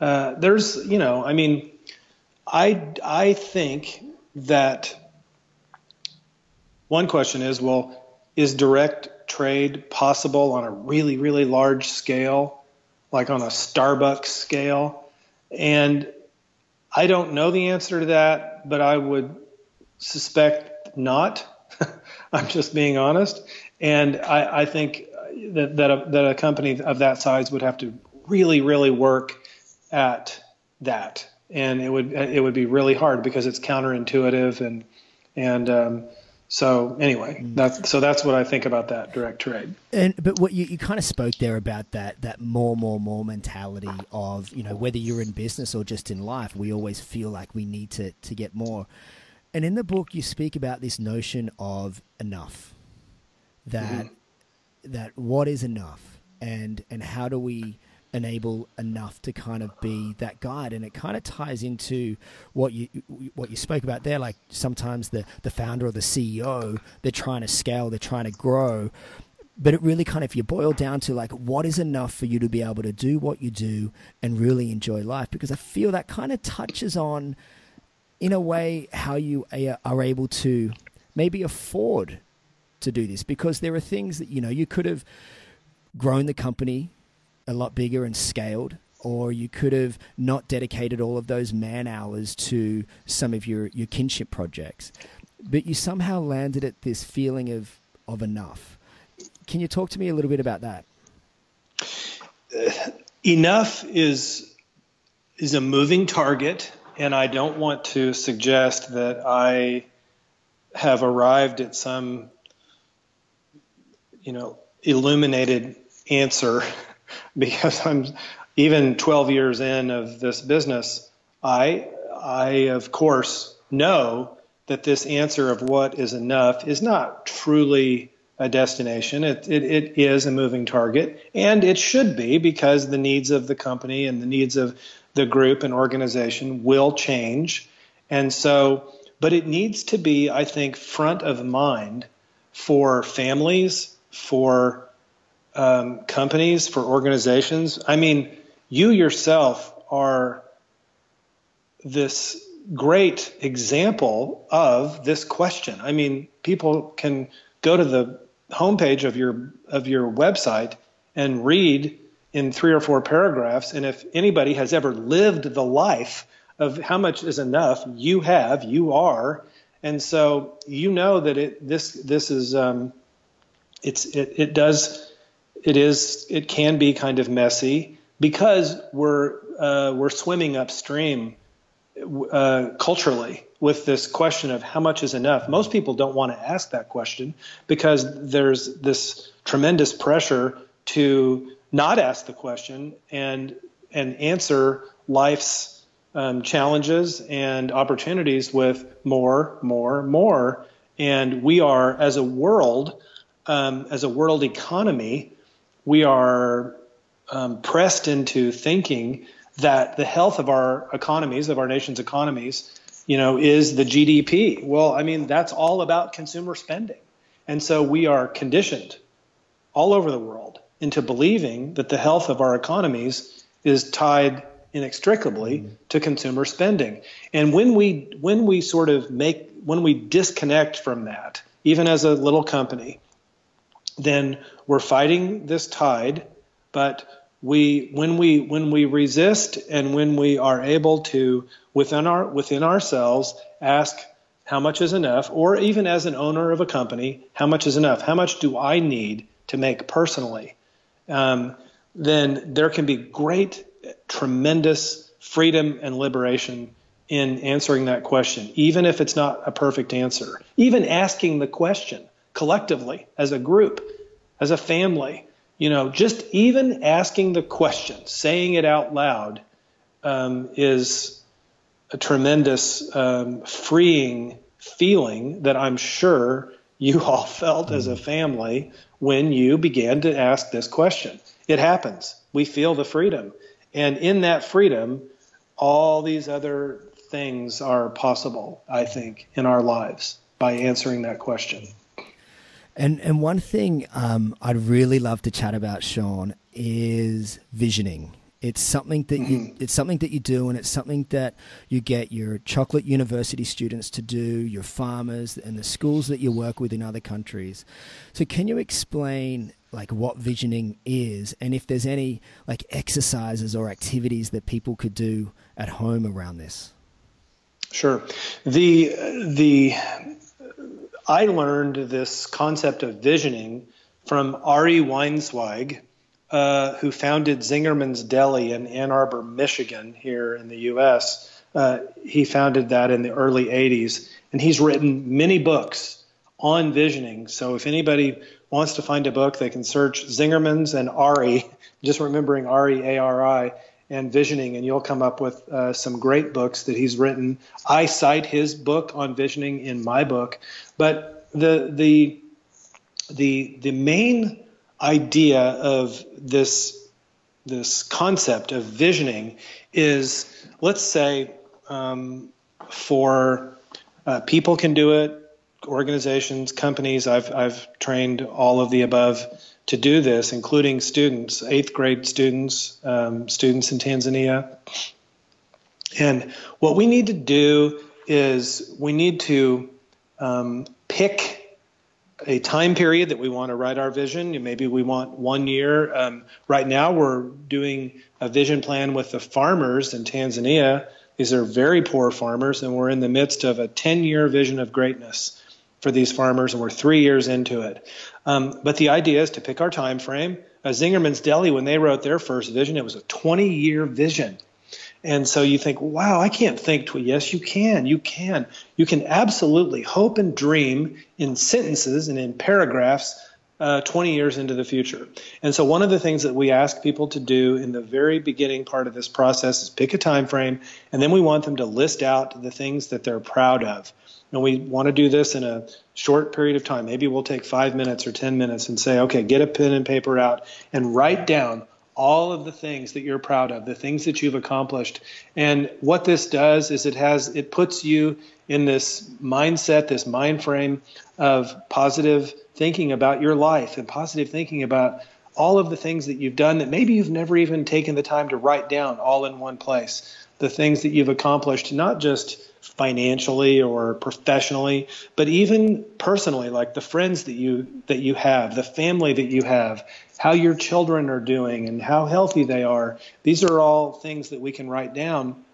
Uh, there's, you know, I mean, I, I think that one question is well, is direct trade possible on a really, really large scale, like on a Starbucks scale? And I don't know the answer to that, but I would suspect not. I'm just being honest. And I, I think that, that a, that a company of that size would have to really, really work at that and it would it would be really hard because it's counterintuitive and and um, so anyway, mm. that's so that's what I think about that direct trade. And but what you, you kind of spoke there about that that more more more mentality of you know whether you're in business or just in life, we always feel like we need to to get more. And in the book, you speak about this notion of enough. That mm-hmm. that what is enough, and and how do we enable enough to kind of be that guide and it kind of ties into what you what you spoke about there like sometimes the the founder or the CEO they're trying to scale they're trying to grow but it really kind of if you boil down to like what is enough for you to be able to do what you do and really enjoy life because I feel that kind of touches on in a way how you are able to maybe afford to do this because there are things that you know you could have grown the company a lot bigger and scaled, or you could have not dedicated all of those man hours to some of your, your kinship projects. But you somehow landed at this feeling of, of enough. Can you talk to me a little bit about that? Uh, enough is is a moving target, and I don't want to suggest that I have arrived at some, you know, illuminated answer because I'm even 12 years in of this business. I, I of course know that this answer of what is enough is not truly a destination. It, it, it is a moving target, and it should be because the needs of the company and the needs of the group and organization will change. And so, but it needs to be, I think, front of mind for families, for um, companies, for organizations. I mean, you yourself are this great example of this question. I mean, people can go to the homepage of your of your website and read in three or four paragraphs. And if anybody has ever lived the life of how much is enough, you have, you are, and so you know that it this this is um, it's it, it does it is it can be kind of messy because we're uh, we're swimming upstream uh, culturally with this question of how much is enough. Most people don't want to ask that question because there's this tremendous pressure to not ask the question and and answer life's um, challenges and opportunities with more, more, more. And we are, as a world, um, as a world economy, we are um, pressed into thinking that the health of our economies, of our nation's economies, you know, is the GDP. Well, I mean, that's all about consumer spending. And so we are conditioned all over the world into believing that the health of our economies is tied inextricably mm-hmm. to consumer spending. And when we when we sort of make when we disconnect from that, even as a little company, then we're fighting this tide, but we when we when we resist and when we are able to within our within ourselves ask how much is enough or even as an owner of a company how much is enough how much do i need to make personally um, then there can be great tremendous freedom and liberation in answering that question even if it's not a perfect answer. Even asking the question collectively as a group as a family you know, just even asking the question, saying it out loud, um, is a tremendous um, freeing feeling that I'm sure you all felt as a family when you began to ask this question. It happens. We feel the freedom. And in that freedom, all these other things are possible, I think, in our lives by answering that question. And and one thing um, I'd really love to chat about, Sean, is visioning. It's something that you mm-hmm. it's something that you do, and it's something that you get your chocolate university students to do, your farmers, and the schools that you work with in other countries. So, can you explain like what visioning is, and if there's any like exercises or activities that people could do at home around this? Sure. The the I learned this concept of visioning from Ari Weinzweig, uh, who founded Zingerman's Deli in Ann Arbor, Michigan, here in the U.S. Uh, he founded that in the early 80s, and he's written many books on visioning. So if anybody wants to find a book, they can search Zingerman's and Ari, just remembering Ari, A R I, and visioning, and you'll come up with uh, some great books that he's written. I cite his book on visioning in my book, but the the the the main idea of this this concept of visioning is, let's say, um, for uh, people can do it, organizations, companies. I've I've trained all of the above to do this, including students, eighth grade students, um, students in Tanzania. And what we need to do is we need to um, pick a time period that we want to write our vision. Maybe we want one year. Um, right now, we're doing a vision plan with the farmers in Tanzania. These are very poor farmers, and we're in the midst of a 10 year vision of greatness for these farmers, and we're three years into it. Um, but the idea is to pick our time frame. Uh, Zingerman's Deli, when they wrote their first vision, it was a 20 year vision. And so you think, wow, I can't think. Tw-. Yes, you can. You can. You can absolutely hope and dream in sentences and in paragraphs uh, 20 years into the future. And so one of the things that we ask people to do in the very beginning part of this process is pick a time frame, and then we want them to list out the things that they're proud of. And we want to do this in a short period of time. Maybe we'll take five minutes or 10 minutes and say, okay, get a pen and paper out and write down all of the things that you're proud of, the things that you've accomplished. And what this does is it has it puts you in this mindset, this mind frame of positive thinking about your life and positive thinking about all of the things that you've done that maybe you've never even taken the time to write down all in one place. The things that you've accomplished, not just financially or professionally, but even personally, like the friends that you that you have, the family that you have, how your children are doing and how healthy they are. These are all things that we can write down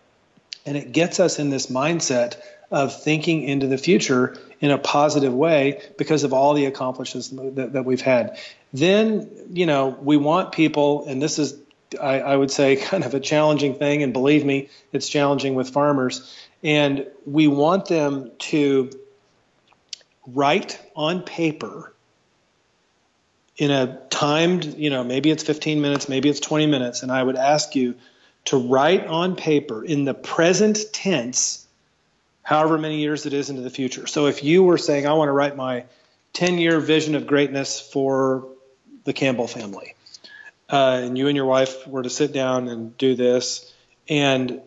and it gets us in this mindset of thinking into the future in a positive way because of all the accomplishments that, that we've had. Then, you know, we want people, and this is, I, I would say, kind of a challenging thing, and believe me, it's challenging with farmers. And we want them to write on paper in a timed, you know, maybe it's 15 minutes, maybe it's 20 minutes, and I would ask you to write on paper in the present tense, however many years it is into the future. So if you were saying, I want to write my 10 year vision of greatness for the Campbell family, uh, and you and your wife were to sit down and do this, and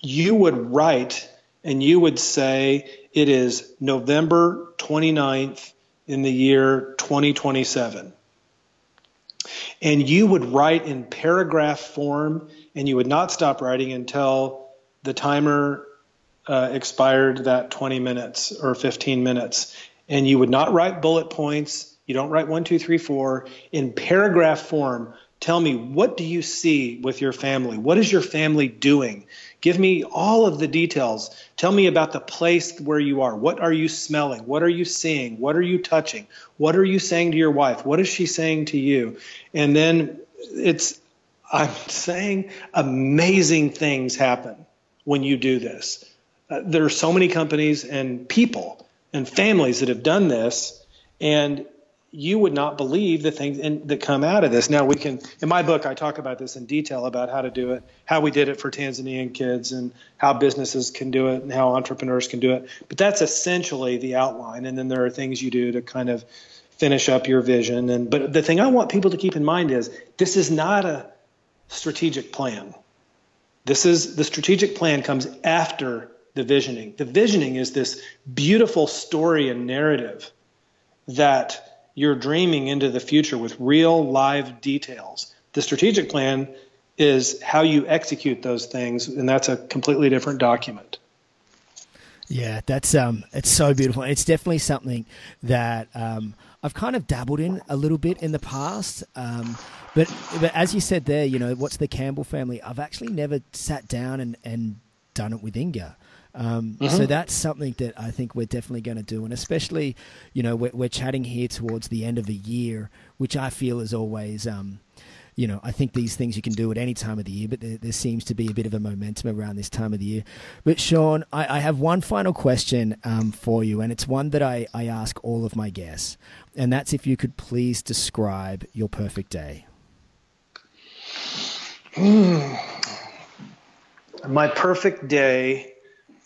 you would write and you would say it is November 29th in the year 2027. And you would write in paragraph form and you would not stop writing until the timer uh, expired that 20 minutes or 15 minutes. And you would not write bullet points. You don't write one, two, three, four. In paragraph form, tell me what do you see with your family? What is your family doing? Give me all of the details. Tell me about the place where you are. What are you smelling? What are you seeing? What are you touching? What are you saying to your wife? What is she saying to you? And then it's I'm saying amazing things happen when you do this. Uh, there are so many companies and people and families that have done this, and you would not believe the things in, that come out of this. Now we can, in my book, I talk about this in detail about how to do it, how we did it for Tanzanian kids, and how businesses can do it, and how entrepreneurs can do it. But that's essentially the outline, and then there are things you do to kind of finish up your vision. And but the thing I want people to keep in mind is this is not a strategic plan. This is the strategic plan comes after the visioning. The visioning is this beautiful story and narrative that you're dreaming into the future with real live details. The strategic plan is how you execute those things, and that's a completely different document. Yeah, that's um, it's so beautiful. It's definitely something that um, I've kind of dabbled in a little bit in the past. Um, but but as you said there, you know, what's the Campbell family? I've actually never sat down and, and done it with Inga. Um, mm-hmm. So that's something that I think we're definitely going to do, and especially, you know, we're, we're, chatting here towards the end of the year, which I feel is always, um, you know, I think these things you can do at any time of the year, but there, there, seems to be a bit of a momentum around this time of the year. But Sean, I, I have one final question um, for you, and it's one that I, I ask all of my guests, and that's if you could please describe your perfect day. My perfect day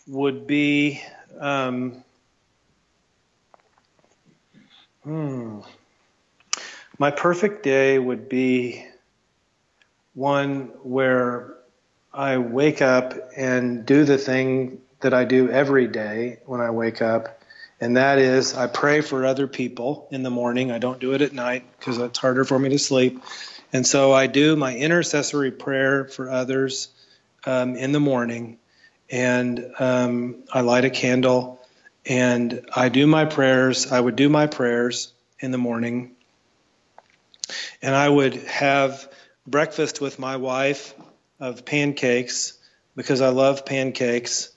would be. Um, hmm, my perfect day would be one where I wake up and do the thing that I do every day when I wake up, and that is I pray for other people in the morning. I don't do it at night because it's harder for me to sleep. And so I do my intercessory prayer for others um, in the morning, and um, I light a candle and I do my prayers. I would do my prayers in the morning, and I would have breakfast with my wife of pancakes because I love pancakes.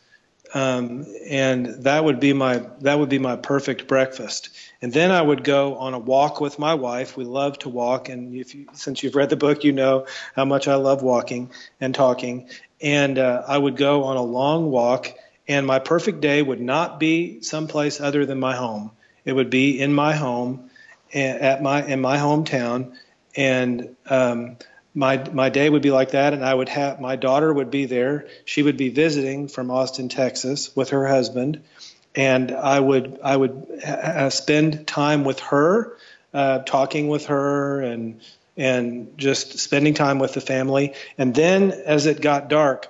Um, and that would be my that would be my perfect breakfast. And then I would go on a walk with my wife. We love to walk, and if you, since you've read the book, you know how much I love walking and talking. And uh, I would go on a long walk, and my perfect day would not be someplace other than my home. It would be in my home, at my in my hometown, and um, my my day would be like that and i would have my daughter would be there she would be visiting from austin texas with her husband and i would i would uh, spend time with her uh, talking with her and and just spending time with the family and then as it got dark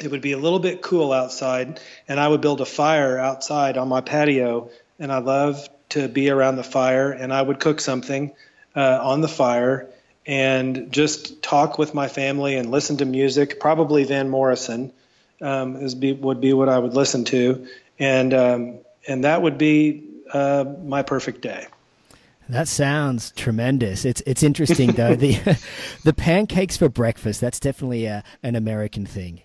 it would be a little bit cool outside and i would build a fire outside on my patio and i love to be around the fire and i would cook something uh, on the fire and just talk with my family and listen to music. Probably Van Morrison um, is be, would be what I would listen to, and um, and that would be uh, my perfect day. That sounds tremendous. It's it's interesting though the the pancakes for breakfast. That's definitely a, an American thing.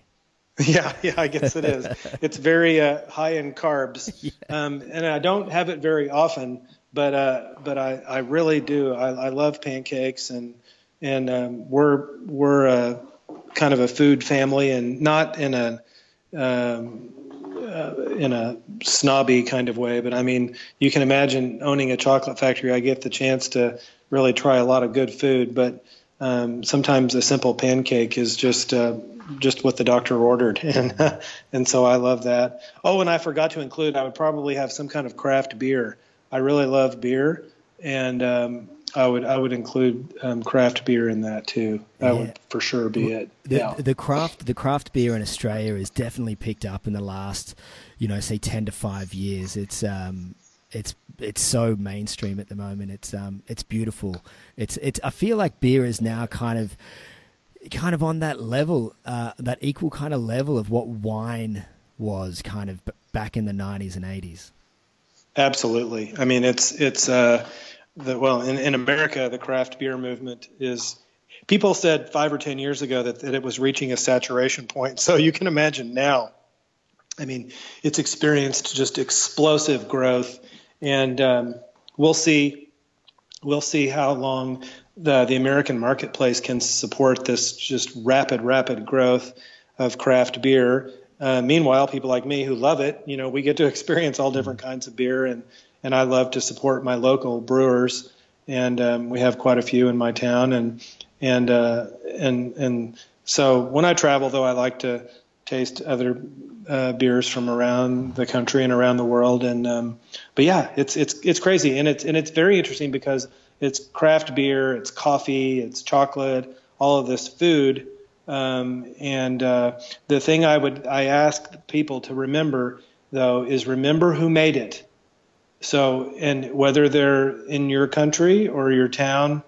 Yeah, yeah, I guess it is. it's very uh, high in carbs, yeah. um, and I don't have it very often. But uh, but I, I really do. I, I love pancakes, and and um, we're we're a, kind of a food family, and not in a um, uh, in a snobby kind of way, but I mean, you can imagine owning a chocolate factory. I get the chance to really try a lot of good food, but um, sometimes a simple pancake is just uh, just what the doctor ordered, and and so I love that. Oh, and I forgot to include. I would probably have some kind of craft beer. I really love beer, and um, I would I would include um, craft beer in that too. That yeah. would for sure be it. The, yeah. the craft the craft beer in Australia is definitely picked up in the last, you know, say ten to five years. It's um it's it's so mainstream at the moment. It's um it's beautiful. It's it's I feel like beer is now kind of kind of on that level, uh, that equal kind of level of what wine was kind of back in the 90s and 80s. Absolutely. I mean, it's it's uh the, well, in, in America, the craft beer movement is. People said five or ten years ago that, that it was reaching a saturation point. So you can imagine now. I mean, it's experienced just explosive growth, and um, we'll see. We'll see how long the the American marketplace can support this just rapid, rapid growth of craft beer. Uh, meanwhile, people like me who love it, you know, we get to experience all different kinds of beer and and I love to support my local brewers, and um, we have quite a few in my town, and and uh, and and so when I travel, though, I like to taste other uh, beers from around the country and around the world, and um, but yeah, it's it's it's crazy, and it's and it's very interesting because it's craft beer, it's coffee, it's chocolate, all of this food. Um, and uh, the thing I would I ask people to remember though is remember who made it. So, and whether they're in your country or your town,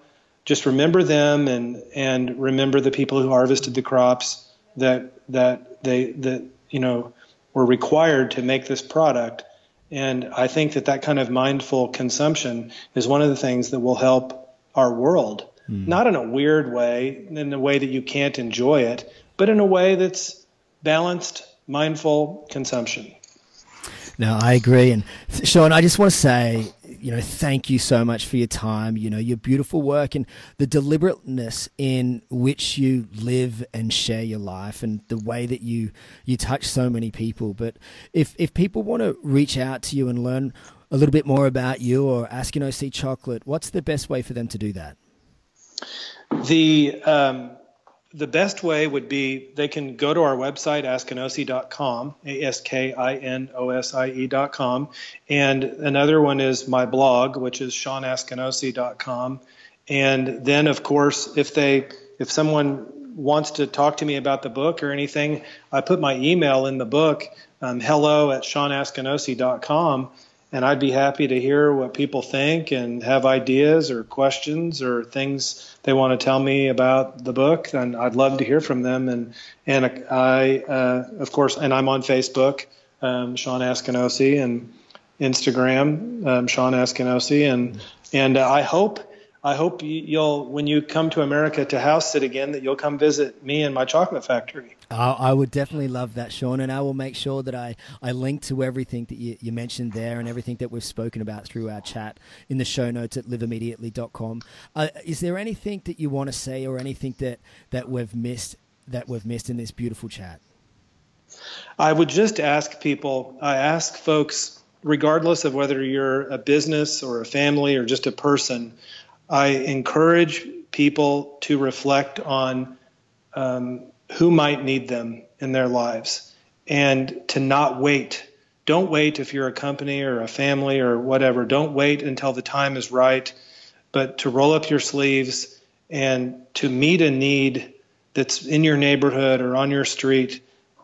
just remember them and and remember the people who harvested the crops that that they that you know were required to make this product. And I think that that kind of mindful consumption is one of the things that will help our world, mm. not in a weird way, in a way that you can't enjoy it, but in a way that's balanced, mindful consumption. No, I agree. And Sean, I just want to say, you know, thank you so much for your time, you know, your beautiful work and the deliberateness in which you live and share your life and the way that you you touch so many people. But if if people want to reach out to you and learn a little bit more about you or Askinosie Chocolate, what's the best way for them to do that? The um, the best way would be they can go to our website, askinosie.com, A-S-K-I-N-O-S-I-E.com. And another one is my blog, which is seanaskinosie.com. And then, of course, if they, if someone wants to talk to me about the book or anything, I put my email in the book, um, hello at seanaskinosie.com and I'd be happy to hear what people think and have ideas or questions or things they want to tell me about the book. And I'd love to hear from them. And and I, uh, of course, and I'm on Facebook. um, Sean Askinosie, and Instagram, um, Sean Askinosie, and and uh, I hope I hope you'll when you come to America to house sit again that you'll come visit me and my chocolate factory. I would definitely love that, Sean, and I will make sure that I, I link to everything that you, you mentioned there and everything that we've spoken about through our chat in the show notes at liveimmediately.com. Uh, is there anything that you want to say or anything that, that we've missed that we've missed in this beautiful chat? I would just ask people, I ask folks, regardless of whether you're a business or a family or just a person, I encourage people to reflect on um, who might need them in their lives and to not wait. Don't wait if you're a company or a family or whatever. Don't wait until the time is right, but to roll up your sleeves and to meet a need that's in your neighborhood or on your street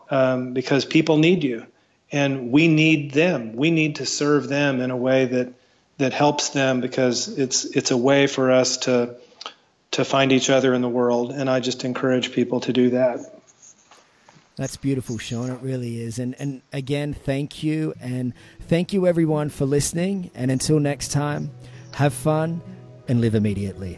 um, because people need you and we need them. We need to serve them in a way that that helps them because it's it's a way for us to to find each other in the world and I just encourage people to do that. That's beautiful, Sean. It really is. And and again, thank you and thank you everyone for listening and until next time, have fun and live immediately.